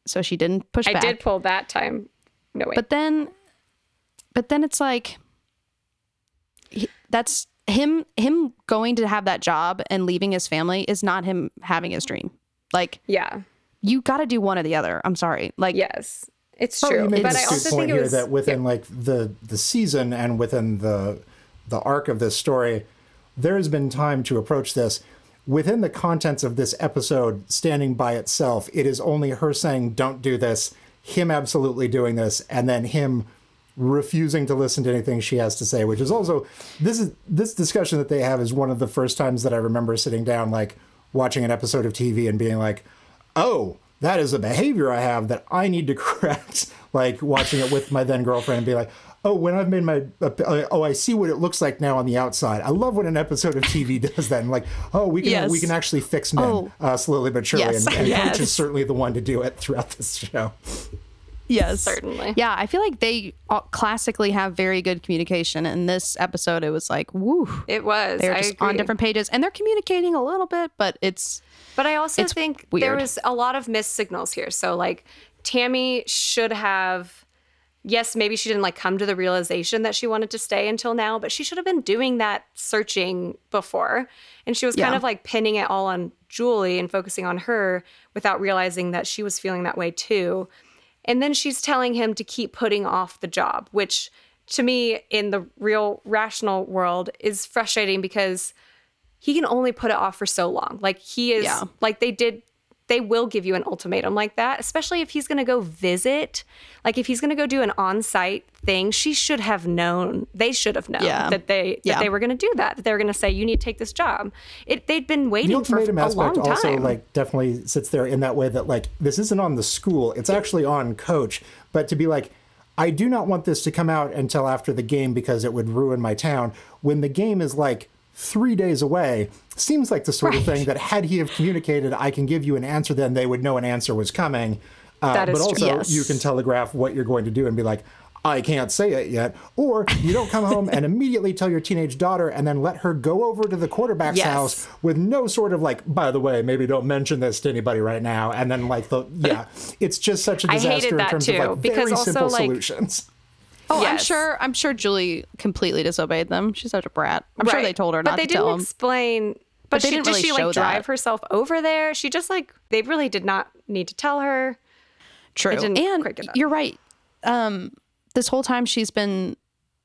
so she didn't push back. I back. did pull that time. No way. But then, but then it's like, he, that's him. Him going to have that job and leaving his family is not him having his dream. Like yeah. you got to do one or the other. I'm sorry. Like Yes. It's true. you make but I also point think it here was that within like the the season and within the the arc of this story, there has been time to approach this. Within the contents of this episode, standing by itself, it is only her saying, "Don't do this," him absolutely doing this, and then him refusing to listen to anything she has to say, which is also this is this discussion that they have is one of the first times that I remember sitting down like watching an episode of TV and being like, "Oh, that is a behavior I have that I need to [LAUGHS] correct." like watching it with my then girlfriend and be like, "Oh, when I've made my uh, oh, I see what it looks like now on the outside." I love when an episode of TV [LAUGHS] does that and like, "Oh, we can Yes. we can actually fix men Oh. uh, slowly but surely." Yes. And, and Yes. Coach is certainly the one to do it throughout this show. Yes, Certainly. Yeah, I feel like they all classically have very good communication. In this episode, it was like, woo, It was. they're I just on different pages, and they're communicating a little bit, but it's But I also It's think there was a lot of missed signals here. So like Tami should have yes, maybe she didn't like come to the realization that she wanted to stay until now, but she should have been doing that searching before. And she was kind of like pinning it all on Julie and focusing on her without realizing that she was feeling that way too. And then she's telling him to keep putting off the job, which to me in the real rational world is frustrating because he can only put it off for so long. Like he is Yeah. like they did they will give you an ultimatum like that, especially if he's going to go visit. Like if he's going to go do an on-site thing, she should have known. They should have known Yeah. that they that Yeah. they were going to do that. That they were going to say you need to take this job. It they'd been the waiting for ultimatum a long aspect time. also like definitely sits there in that way that like this isn't on the school it's actually on coach but to be like i do not want this to come out until after the game because it would ruin my town when the game is like three days away seems like the sort of thing that had he have communicated i can give you an answer then they would know an answer was coming uh, That is but true. also Yes. you can telegraph what you're going to do and be like I can't say it yet. Or you don't come home and [LAUGHS] immediately tell your teenage daughter and then let her go over to the quarterback's Yes. house with no sort of like, by the way, maybe don't mention this to anybody right now. And then like the yeah, [LAUGHS] it's just such a disaster in terms too, of like very simple like- solutions. Oh, I'm sure I'm sure Julie completely disobeyed them. She's such a brat. I'm sure they told her but not they to tell didn't explain. But, But they she, didn't did really she like drive herself over there? She just like they really did not need to tell her. True. and you're right. Um, this whole time she's been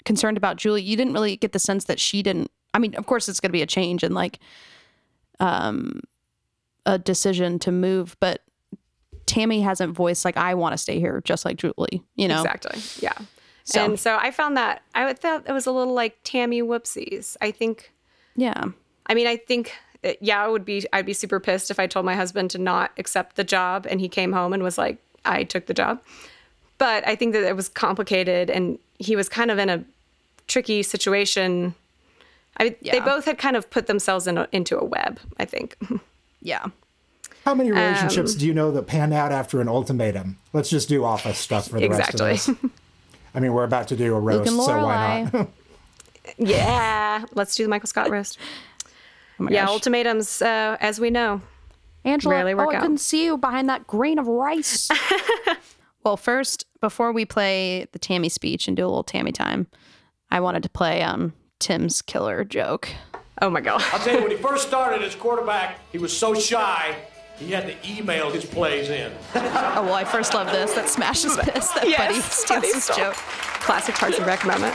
concerned about Julie. You didn't really get the sense that she didn't. I mean, of course, it's going to be a change and like, um, a decision to move, but Tami hasn't voiced like I want to stay here, just like Julie. You know, Exactly. Yeah. So- And so I found that I thought it was a little like Tami whoopsies. I think. yeah, I mean, I think. uh, Yeah, I would be. I'd be super pissed if I told my husband to not accept the job, and he came home and was like, "I took the job." But I think that it was complicated, and he was kind of in a tricky situation. I, They both had kind of put themselves in a, into a web. I think. [LAUGHS] yeah. How many Um, relationships do you know that pan out after an ultimatum? Let's just do office stuff for the Exactly. rest of this. [LAUGHS] I mean, we're about to do a roast, and so why not? [LAUGHS] yeah, let's do the Michael Scott roast. Oh my Yeah, gosh. ultimatums, uh, as we know. Angela, rarely work oh, I couldn't see you behind that grain of rice. [LAUGHS] well, first, before we play the Tami speech and do a little Tami time, I wanted to play um Tim's killer joke. Oh my god. I'll tell you, when he first started as quarterback, he was so shy, he had to email his plays in. [LAUGHS] Oh well, I first love this. That smashes [LAUGHS] piss. That Yes, Buddy steals his stole. joke. Classic Parks and Rec moment.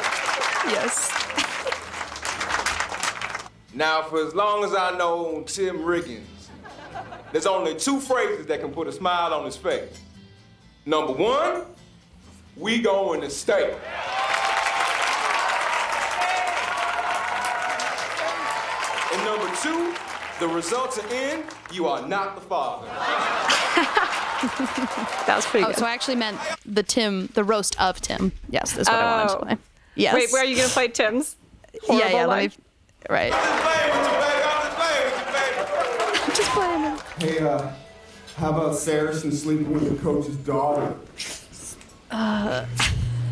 Yes. Now, for as long as I know Tim Riggins, there's only two phrases that can put a smile on his face. Number one, we going to stay. And number two, the results are in, you are not the father. [LAUGHS] That was pretty Oh, good. so I actually meant the Tim, the roast of Tim. Yes, that's what I wanted Oh. to play. Yes. Wait, where are you gonna play Tim's? Yeah, yeah. horrible Let me. Right. I'm playing with you, baby. I'm just playing with you, baby. Just playing. Hey, uh, how about Saracen sleeping with the coach's daughter? Uh,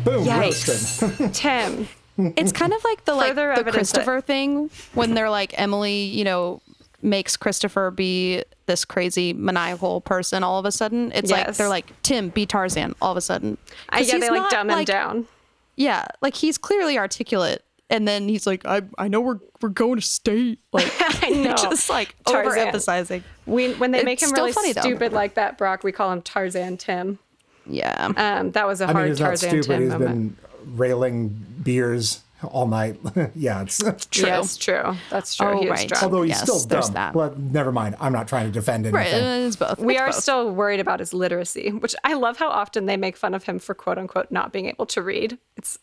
Boom, Yikes. roasted. [LAUGHS] Tim. It's kind of like the like Further the evidence that- Christopher thing when they're like Emily, you know, makes Christopher be this crazy maniacal person all of a sudden. It's like they're like Tim be Tarzan all of a sudden. I, 'Cause yeah, he's they like dumb him like- down. Yeah, like he's clearly articulate, and then he's like, I I know we're we're going to state. Like [LAUGHS] I know. [LAUGHS] just like Tarzan. overemphasizing. We, when they make him really funny, though. stupid like that, Brock, we call him Tarzan Tim. Yeah. Um, that was a I hard mean, he's not Tarzan stupid. Tim He's moment. been railing beers all night. [LAUGHS] yeah, it's [LAUGHS] True. That's true. That's true. Oh, he is right. drunk. although he's Yes, still there's dumb. that. But never mind. I'm not trying to defend anything. Right, it's both. we It's are both. still worried about his literacy, [LAUGHS] which I love how often they make fun of him for quote unquote not being able to read. It's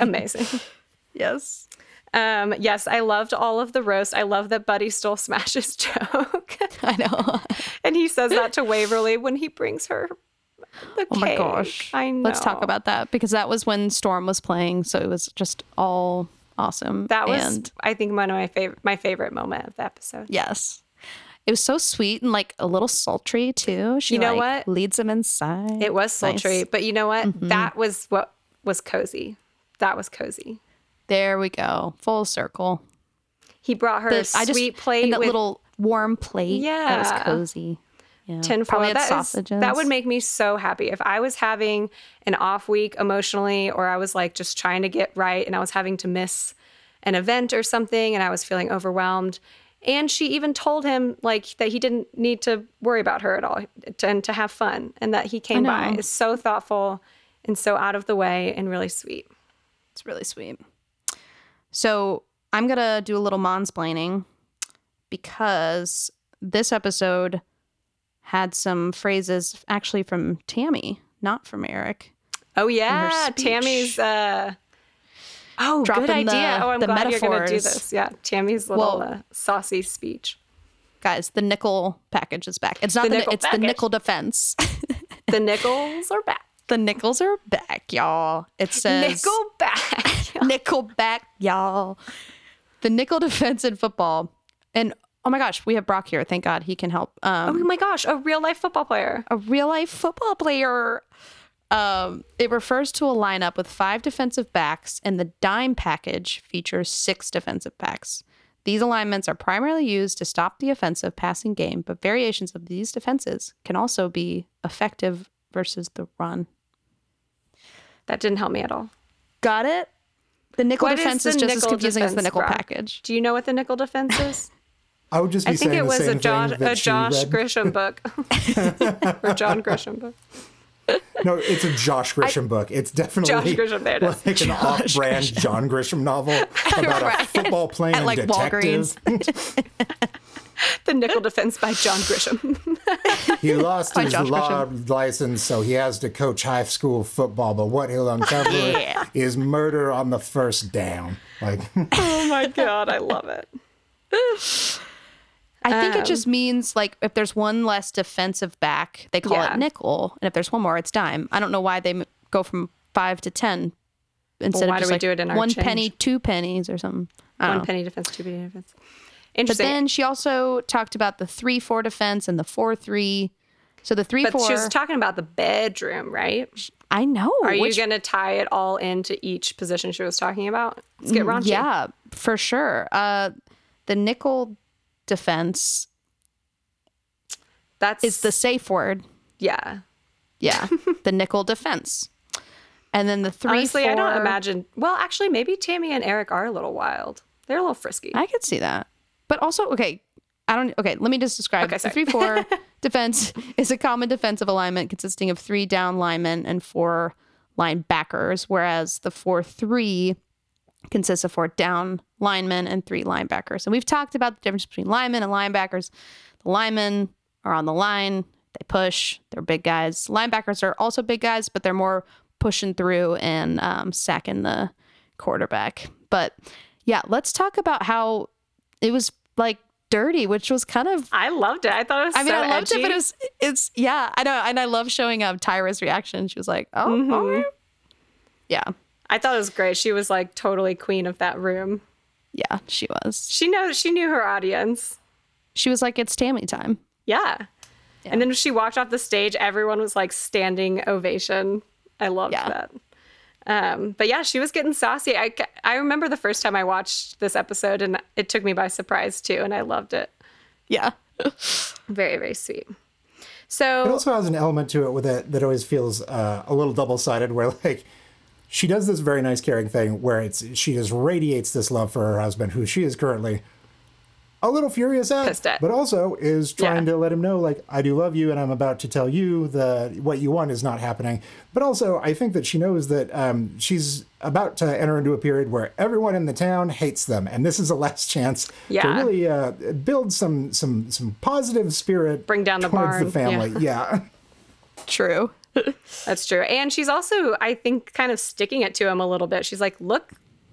amazing. yes. um, yes, I loved all of the roast. I love that Buddy stole Smash's joke. I know. and he says that to Waverly when he brings her the Oh my gosh. I know. Let's talk about that because that was when Storm was playing, so it was just all awesome. that was and I think one of my favorite my favorite moment of the episode. yes. It was so sweet and like a little sultry too. She You know like, what? leads him inside. It was sultry, Nice. Mm-hmm. but you know what? That was what was cozy. That was cozy. There we go. Full circle. He brought her The- a I just sweet plate and that with little warm plate. Yeah. That was cozy. Yeah. tinfoil. That is- sausages. that would make me so happy if I was having an off week emotionally, or I was like just trying to get right, and I was having to miss an event or something, and I was feeling overwhelmed. And she even told him like that he didn't need to worry about her at all, to, and to have fun, and that he came by is so thoughtful and so out of the way and really sweet. It's really sweet. So I'm gonna do a little mansplaining because this episode had some phrases actually from Tami, not from Eric. Oh yeah. Tami's. uh Oh, Dropping good idea. the- oh, I'm the glad you're going to do this. Yeah, Tami's little Well- uh, saucy speech. Guys, the nickel package is back. It's not The the, nickel it's package. the nickel defense. [LAUGHS] The nickels are back. the nickels are back, y'all. It says Nickel back. [LAUGHS] nickel back, y'all. The nickel defense in football. And oh my gosh, we have Brock here. Thank God he can help. Um, oh my gosh, a real life football player. a real life football player. Um, it refers to a lineup with five defensive backs, and the dime package features six defensive backs. These alignments are primarily used to stop the offensive passing game, but variations of these defenses can also be effective versus the run. That didn't help me at all. Got it? The nickel What is defense the is, just as confusing as the nickel Brock? package. Do you know what the nickel defense is? [LAUGHS] I would just be I think saying it the was same a Josh, thing a Josh. Grisham book, [LAUGHS] [LAUGHS] or John Grisham book. No, it's a Josh Grisham book. It's definitely Josh Grisham, there it is. like an off-brand John Grisham novel [LAUGHS] about a football playing At, like, detective. The nickel defense by John Grisham. He lost By his Josh law license, so he has to coach high school football. But what he'll uncover Yeah. is murder on the first down. Like, oh my god, I love it. I think Um, it just means like if there's one less defensive back, they call Yeah. it nickel, and if there's one more, it's dime. I don't know why they go from five to ten instead why of do just we like do it in our one change? penny, two pennies, or something. One know. penny defense, two penny defense. Interesting. But then she also talked about the three four defense and the four three. So the three but four. she was talking about the bedroom, right? I know. Are you going to tie it all into each position she was talking about? Let's get raunchy. Mm, Yeah, for sure. Uh, the nickel defense That's is the safe word. yeah. Yeah, [LAUGHS] the nickel defense. And then the three. Honestly, I don't four- imagine. Well, actually, maybe Tami and Eric are a little wild. They're a little frisky. I could see that. But also, okay, I don't. Okay, let me just describe. Okay, the sorry. three four [LAUGHS] defense is a common defensive alignment consisting of three down linemen and four linebackers, whereas the four three consists of four down linemen and three linebackers. And we've talked about the difference between linemen and linebackers. The linemen are on the line; they push. They're big guys. Linebackers are also big guys, but they're more pushing through and um, sacking the quarterback. But yeah, let's talk about how it was like dirty, which was kind of. I loved it. I thought it was I mean, so I loved edgy. it, but it was it's yeah, I know, and I love showing up Tyra's reaction. She was like, "Oh, Mm-hmm. right." yeah, I thought it was great. She was like totally queen of that room. yeah, she was. She knows she knew her audience. She was like, "It's Tami time." Yeah. And then when she walked off the stage, everyone was like standing ovation. I loved Yeah. that. Um, but yeah, she was getting saucy. I, I remember the first time I watched this episode and it took me by surprise too. And I loved it. Yeah, [LAUGHS] Very, very sweet. So it also has an element to it with it that always feels uh, a little double sided, where like she does this very nice caring thing where it's she just radiates this love for her husband, who she is currently a little furious at, at. but also is trying Yeah. to let him know, like, I do love you, and I'm about to tell you that what you want is not happening. But also, I think that she knows that um, she's about to enter into a period where everyone in the town hates them, and this is a [LAUGHS] last chance to really uh, build some some some positive spirit, Bring down the towards the barn, family. Yeah. [LAUGHS] True. That's true. And she's also, I think, kind of sticking it to him a little bit. She's like, look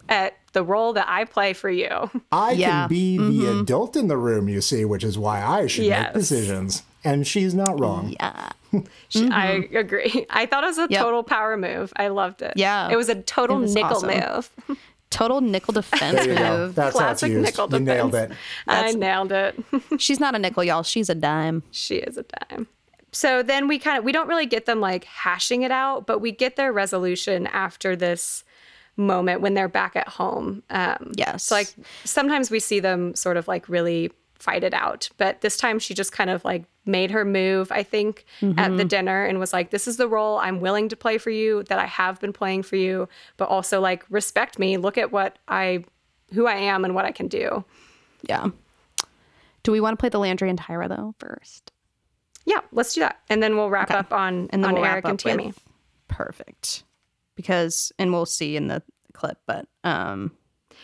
at the role that I play for you. I Yeah. can be the mm-hmm. adult in the room, you see, which is why I should Yes. make decisions. And she's not wrong. Yeah. [LAUGHS] She- I mm-hmm. agree. I thought it was a Yep. total power move. I loved it. Yeah. It was a total was nickel awesome. move. [LAUGHS] Total nickel defense There you go. move. That's how it's Classic used. nickel You nailed defense. it. I nailed it. [LAUGHS] She's not a nickel, y'all. She's a dime. she is a dime. So then we kind of we don't really get them like hashing it out, but we get their resolution after this moment when they're back at home. Um, Yes. So like sometimes we see them sort of like really fight it out, but this time she just kind of like made her move. I think at the dinner and was like, "This is the role I'm willing to play for you. That I have been playing for you, but also like respect me. Look at what I, who I am, and what I can do." Yeah. Do we want to play the Landry and Tyra though first? Yeah, let's do that, and then we'll wrap Okay. up on And then on we'll Eric wrap and up with- Tami. Perfect. Because and we'll see in the clip, but um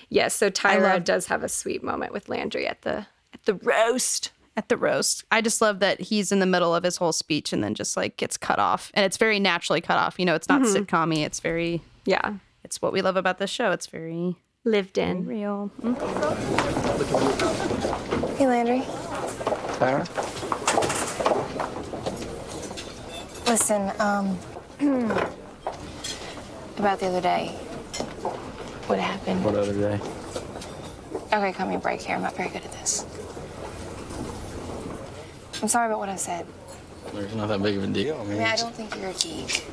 Yes, so Tyra love- does have a sweet moment with Landry at the at the roast. at the roast. I just love that he's in the middle of his whole speech and then just like gets cut off. And it's very naturally cut off. You know, it's not sitcom It's very Yeah, it's what we love about this show. It's very lived in. real. Mm. Hey, Landry. Tyra? Listen, um, [CLEARS THROAT] about the other day. What happened? What other day? Okay, cut me a break here. I'm not very good at this. I'm sorry about what I said. It's not that big of a deal. I mean, I mean, I don't think you're a geek.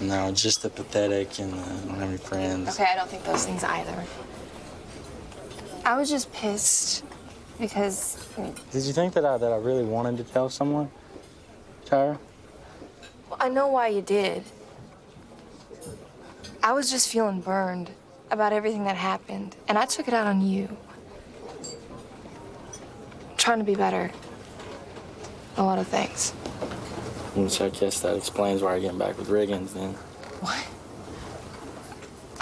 no, just the pathetic and uh, I don't have any friends. Okay, I don't think those things either. I was just pissed because Did you think that I, that I really wanted to tell someone, Tyra? Well, I know why you did. I was just feeling burned about everything that happened, and I took it out on you. trying to be better. A lot of things. Which I guess that explains why you're getting back with Riggins then. What?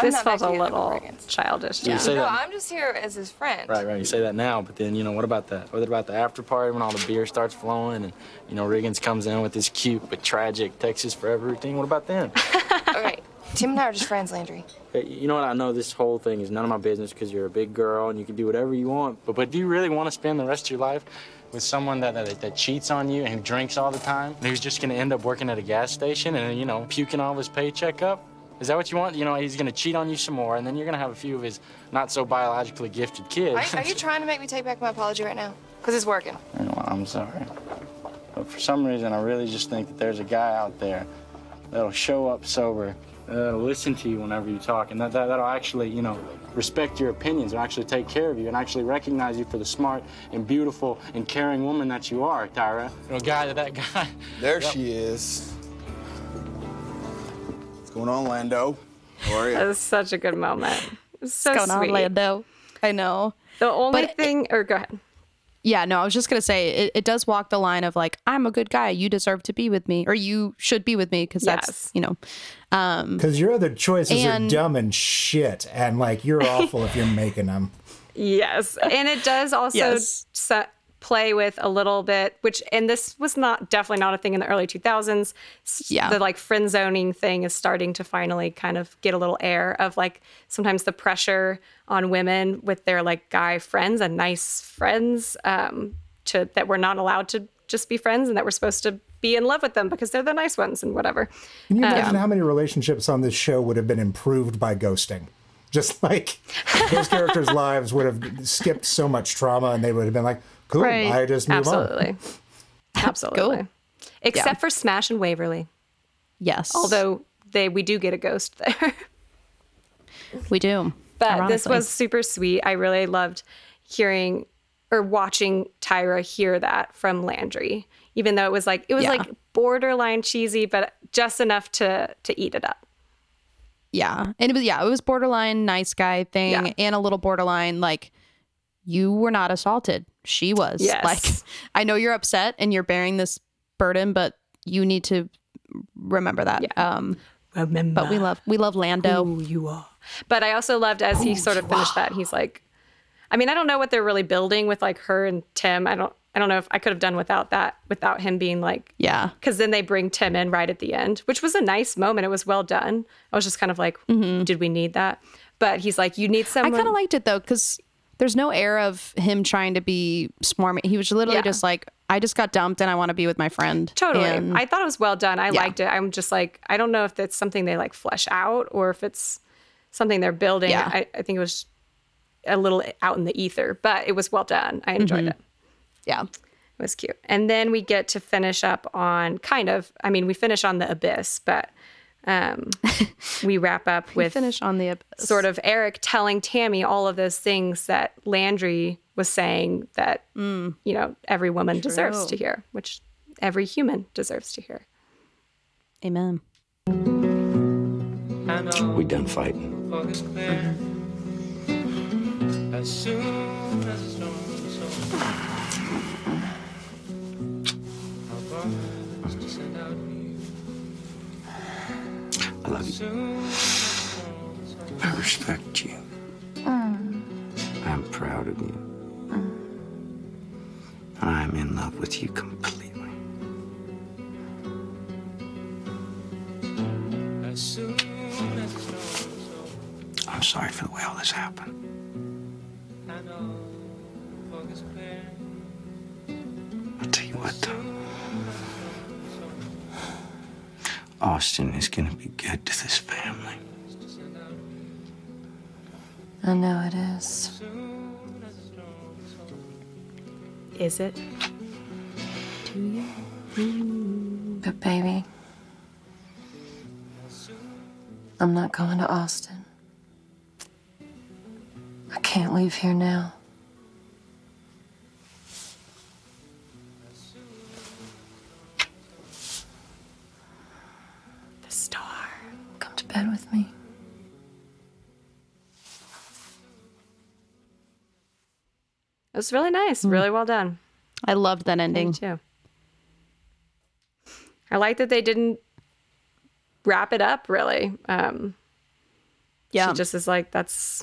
I'm This not felt a together little Riggins. childish. to You say No, that. I'm just here as his friend. Right, right. You say that now, but then you know what about that? What about the after party when all the beer starts flowing and you know Riggins comes in with his cute but tragic Texas Forever routine? What about then? Okay, [LAUGHS] Tim and I are just friends, Landry. Hey, you know what? I know this whole thing is none of my business because you're a big girl and you can do whatever you want. But but do you really want to spend the rest of your life with someone that, that that cheats on you and who drinks all the time and who's just gonna end up working at a gas station and you know puking all of his paycheck up? Is that what you want? You know, he's gonna cheat on you some more, and then you're gonna have a few of his not so biologically gifted kids. Are, are you trying to make me take back my apology right now? Because it's working. You know, I'm sorry. But for some reason, I really just think that there's a guy out there that'll show up sober, that'll listen to you whenever you talk, and that, that, that'll actually, you know, respect your opinions and actually take care of you and actually recognize you for the smart and beautiful and caring woman that you are, Tyra. You know, guy that that guy. There she is. What's going on, Lando? How are you? That was such a good moment. It so What's going sweet. on, Lando? I know. The only But- thing, or go ahead. Yeah, no, I was just gonna say it, it does walk the line of like, I'm a good guy, you deserve to be with me, or you should be with me, because that's you know. Um Because your other choices And- are dumb and shit, and like you're awful if you're making them. [LAUGHS] Yes, and it does also Yes. se- play with a little bit, which and this was not definitely not a thing in the early 2000s. Yeah. the like friend zoning thing is starting to finally kind of get a little air of like sometimes the pressure on women with their like guy friends and nice friends um, to that we're not allowed to just be friends and that we're supposed to be in love with them because they're the nice ones and whatever. Can you imagine how many relationships on this show would have been improved by ghosting? Just like [LAUGHS] those characters' lives would have skipped so much trauma, and they would have been like, "Cool, Right. I just move on." Absolutely, [LAUGHS] absolutely. Except for Smash and Waverly. Yes. although they we do get a ghost there [LAUGHS] we do. but this ironically. was super sweet i really loved hearing or watching tyra hear that from landry even though it was like it was Yeah. like borderline cheesy but just enough to to eat it up Yeah. And it was yeah, it was borderline nice guy thing Yeah. and a little borderline like you were not assaulted. She was. Yes. Like, [LAUGHS] I know you're upset and you're bearing this burden, but you need to remember that. Um, Remember. but we love we love Lando. who you are. But I also loved as he sort of finished that, he's like, I mean, I don't know what they're really building with like her and Tim. I don't, I don't know if I could have done without that, without him being like, Yeah. because then they bring Tim in right at the end, which was a nice moment. It was well done. I was just kind of like, did we need that? But he's like, you need Mm-hmm. I kind of liked it though, because there's no air of him trying to be smarmy. He was literally Yeah. just like, I just got dumped and I want to be with my friend. Totally. And I thought it was well done. I Yeah. liked it. I'm just like, I don't know if that's something they like flesh out or if it's something they're building. Yeah. I, I think it was a little out in the ether, but it was well done. I enjoyed Mhm. it. yeah. It was cute. And then we get to finish up on kind of, I mean, we finish on the abyss, but um, [LAUGHS] we wrap up with finish on the abyss. sort of Eric telling Tami all of those things that Landry was saying that, you know, every woman deserves to hear, which every human deserves to hear. Amen. We done fighting. fog is clear. As soon as the storm is I love you. I respect you. I'm proud of you. I'm in love with you completely. I'm sorry for the way all this happened. I'll tell you what, though. Austin is gonna be good to this family. I know it is. Is it? To you? But baby, I'm not going to Austin. I can't leave here now. Bed with me. It was really nice, really well done. I loved that Me ending. too. I like that they didn't wrap it up really. Um, Yeah. She just is like, that's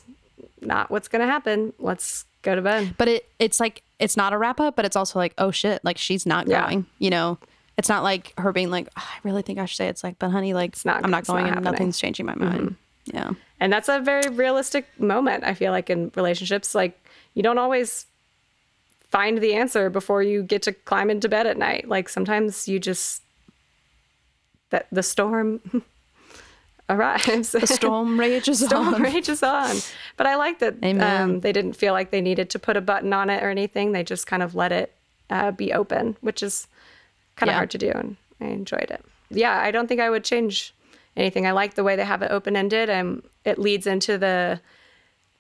not what's going to happen. Let's go to bed. But it it's like it's not a wrap up, but it's also like, oh shit, like she's not Yeah. going. You know, it's not like her being like, "Ah, I really think I should say. It's like, but honey, like not- I'm not it's not going, and happening. nothing's changing my mind. Yeah. And that's a very realistic moment, I feel like, in relationships. Like, you don't always find the answer before you get to climb into bed at night. Like, sometimes you just, that the storm [LAUGHS] arrives. The storm [LAUGHS] rages storm on. rages on. But I like that um, they didn't feel like they needed to put a button on it or anything. They just kind of let it uh, be open, which is kind of Yeah. hard to do. And I enjoyed it. Yeah, I don't think I would change anything. I like the way they have it open ended, and it leads into the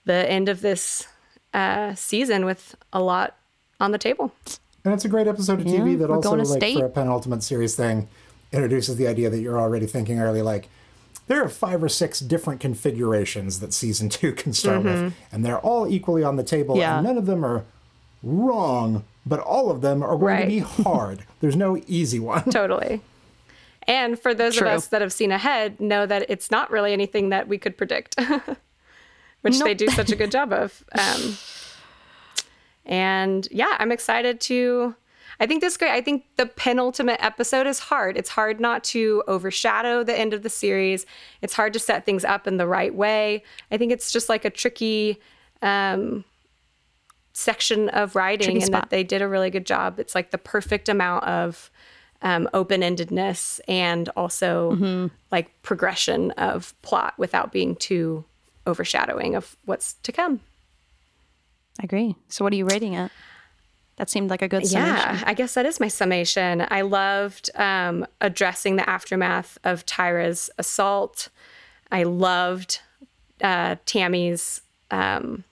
the end of this uh, season with a lot on the table. And it's a great episode of Yeah, TV that we're also, like state. for a penultimate series thing, introduces the idea that you're already thinking early, like there are five or six different configurations that season two can start Mhm. with, and they're all equally on the table, Yeah. and none of them are wrong, but all of them are going to be [LAUGHS] hard. There's no easy one. [LAUGHS] totally. And for those True. of us that have seen ahead, know that it's not really anything that we could predict, [LAUGHS] which they do such a good job of. Um, and yeah, I'm excited to. I think this is great. I think the penultimate episode is hard. It's hard not to overshadow the end of the series. It's hard to set things up in the right way. I think it's just like a tricky um, section of writing, Tricky and spot. that they did a really good job. It's like the perfect amount of um, open endedness and also Mm-hmm. like progression of plot without being too overshadowing of what's to come. I agree. So what are you rating it? That seemed like a good summation. Yeah, I guess that is my summation. I loved um, addressing the aftermath of Tyra's assault. I loved uh, Tammy's um,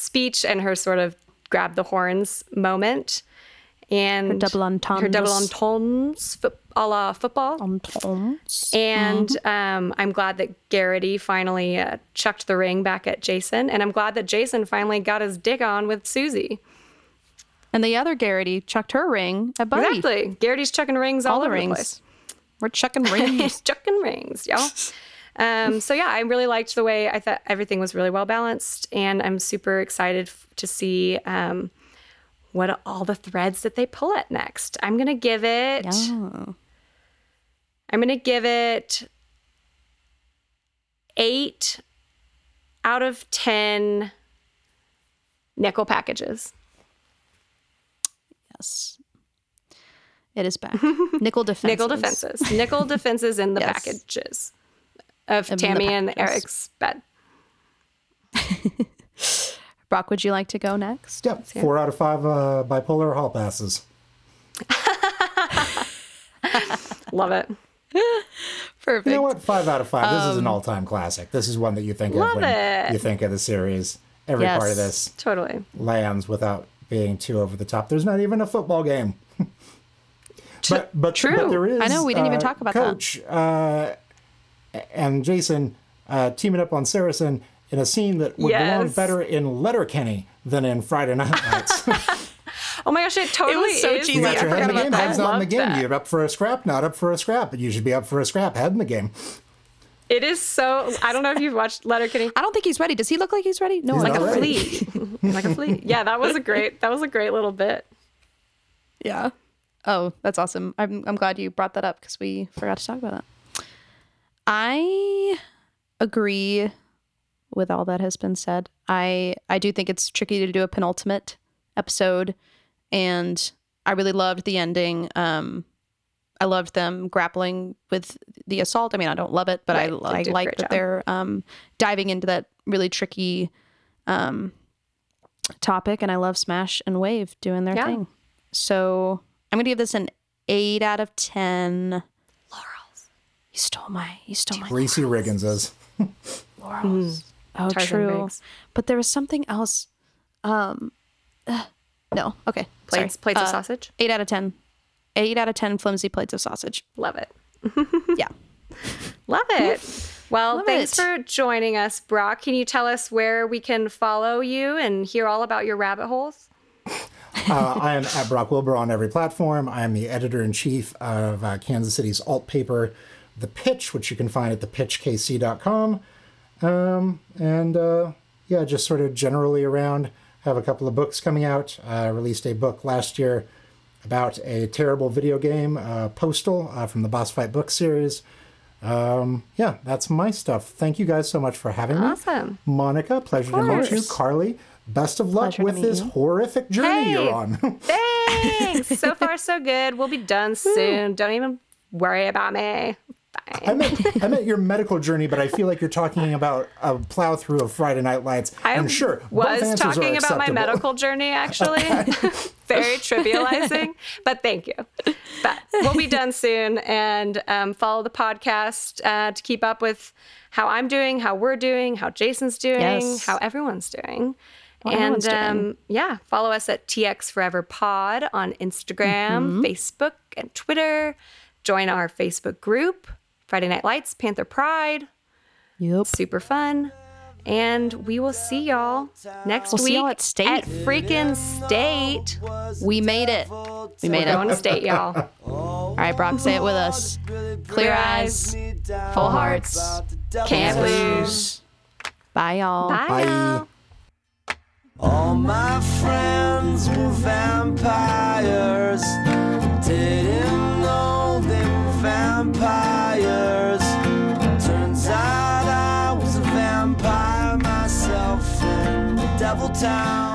speech and her sort of grab the horns moment. And Her double entendres. Her double entendres. A la football. And um, I'm glad that Garrity finally uh, chucked the ring back at Jason. And I'm glad that Jason finally got his dick on with Susie. And the other Garrity chucked her ring at Buddy. Exactly. Garrity's chucking rings all, All the over rings. the place. We're chucking rings. [LAUGHS] chucking rings, y'all. [LAUGHS] Um, so yeah, I really liked the way I thought everything was really well balanced, and I'm super excited f- to see um, what all the threads that they pull at next. I'm gonna give it. I'm gonna give it eight out of ten nickel packages. Yes. It is back. [LAUGHS] Nickel defenses. Nickel defenses. Nickel defenses in the [LAUGHS] Yes. packages of In Tami and. Eric's bed. [LAUGHS] Brock, would you like to go next? Yep. Four out of five uh, bipolar hall passes. [LAUGHS] Love it. [LAUGHS] Perfect. You know what? Five out of five. This is an Um, all-time classic. This is one that you think Love of when it. you think of the series. Every part of this Totally. lands without being too over the top. There's not even a football game. but but True. but there is. I know, we didn't even uh, talk about that. Coach uh, and Jason uh, teaming up on Saracen in a scene that would belong Yes. better in Letterkenny than in Friday Night Lights. [LAUGHS] Oh my gosh, it totally so is. cheesy. You got your head in the game, head's not in the game. That. You're up for a scrap, not up for a scrap. But you should be up for a scrap. Head in the game. It is so. I don't know if you've watched Letterkenny. I don't think he's ready. Does he look like he's ready? No, He's like a ready. Flea, [LAUGHS] like a flea. Yeah, that was a great. That was a great little bit. Yeah. Oh, that's awesome. I'm I'm glad you brought that up because we forgot to talk about that. I agree with all that has been said. I I do think it's tricky to do a penultimate episode, and I really loved the ending. Um, I loved them grappling with the assault. I mean, I don't love it, but right. I, I like that they're um, diving into that really tricky um, topic. And I love Smash and Wave doing their yeah. thing. So I'm going to give this an eight out of 10. You stole my. You stole my Reese Riggins is. [LAUGHS] laurels. Oh, Tarzan true. Riggs. But there was something else. Um, uh, no. Okay. Plates, sorry. plates of Uh, sausage. Eight out of ten. Eight out of ten flimsy plates of sausage. Love it. [LAUGHS] Yeah. Love it. Well, Love thanks it. for joining us, Brock. Can you tell us where we can follow you and hear all about your rabbit holes? Uh, I am at Brock Wilbur on every platform. I am the editor in chief of uh, Kansas City's alt paper, The Pitch, which you can find at thepitchkc.com. Um, and uh, yeah, just sort of generally around. Have a couple of books coming out. I released a book last year about a terrible video game, uh, Postal, uh, from the Boss Fight book series. Um, yeah, that's my stuff. Thank you guys so much for having me. Awesome. Monica, pleasure to meet you. Carly, best of luck Pleasure with this you. horrific journey Hey. you're on. [LAUGHS] Thanks. so far, so good. We'll be done soon. Don't even worry about me. I meant, [LAUGHS] I meant your medical journey, but I feel like you're talking about a plow through of Friday Night Lights. I and sure, both was answers are talking about my medical journey, actually. [LAUGHS] Very trivializing, but thank you. But we'll be done soon and um, follow the podcast uh, to keep up with how I'm doing, how we're doing, how Jason's doing, Yes. how everyone's doing. How and um, yeah, follow us at TX Forever Pod on Instagram, Mm-hmm. Facebook, and Twitter. Join our Facebook group, Friday Night Lights, Panther Pride Yep. super fun. And we will see y'all next We'll week see y'all at State. At freaking state. We made it. We made Going to state, y'all. [LAUGHS] All right, Brock, say it with us. Clear eyes, full hearts, Can't lose. Bye, y'all. Bye. Bye. y'all. All my friends were vampires. Town.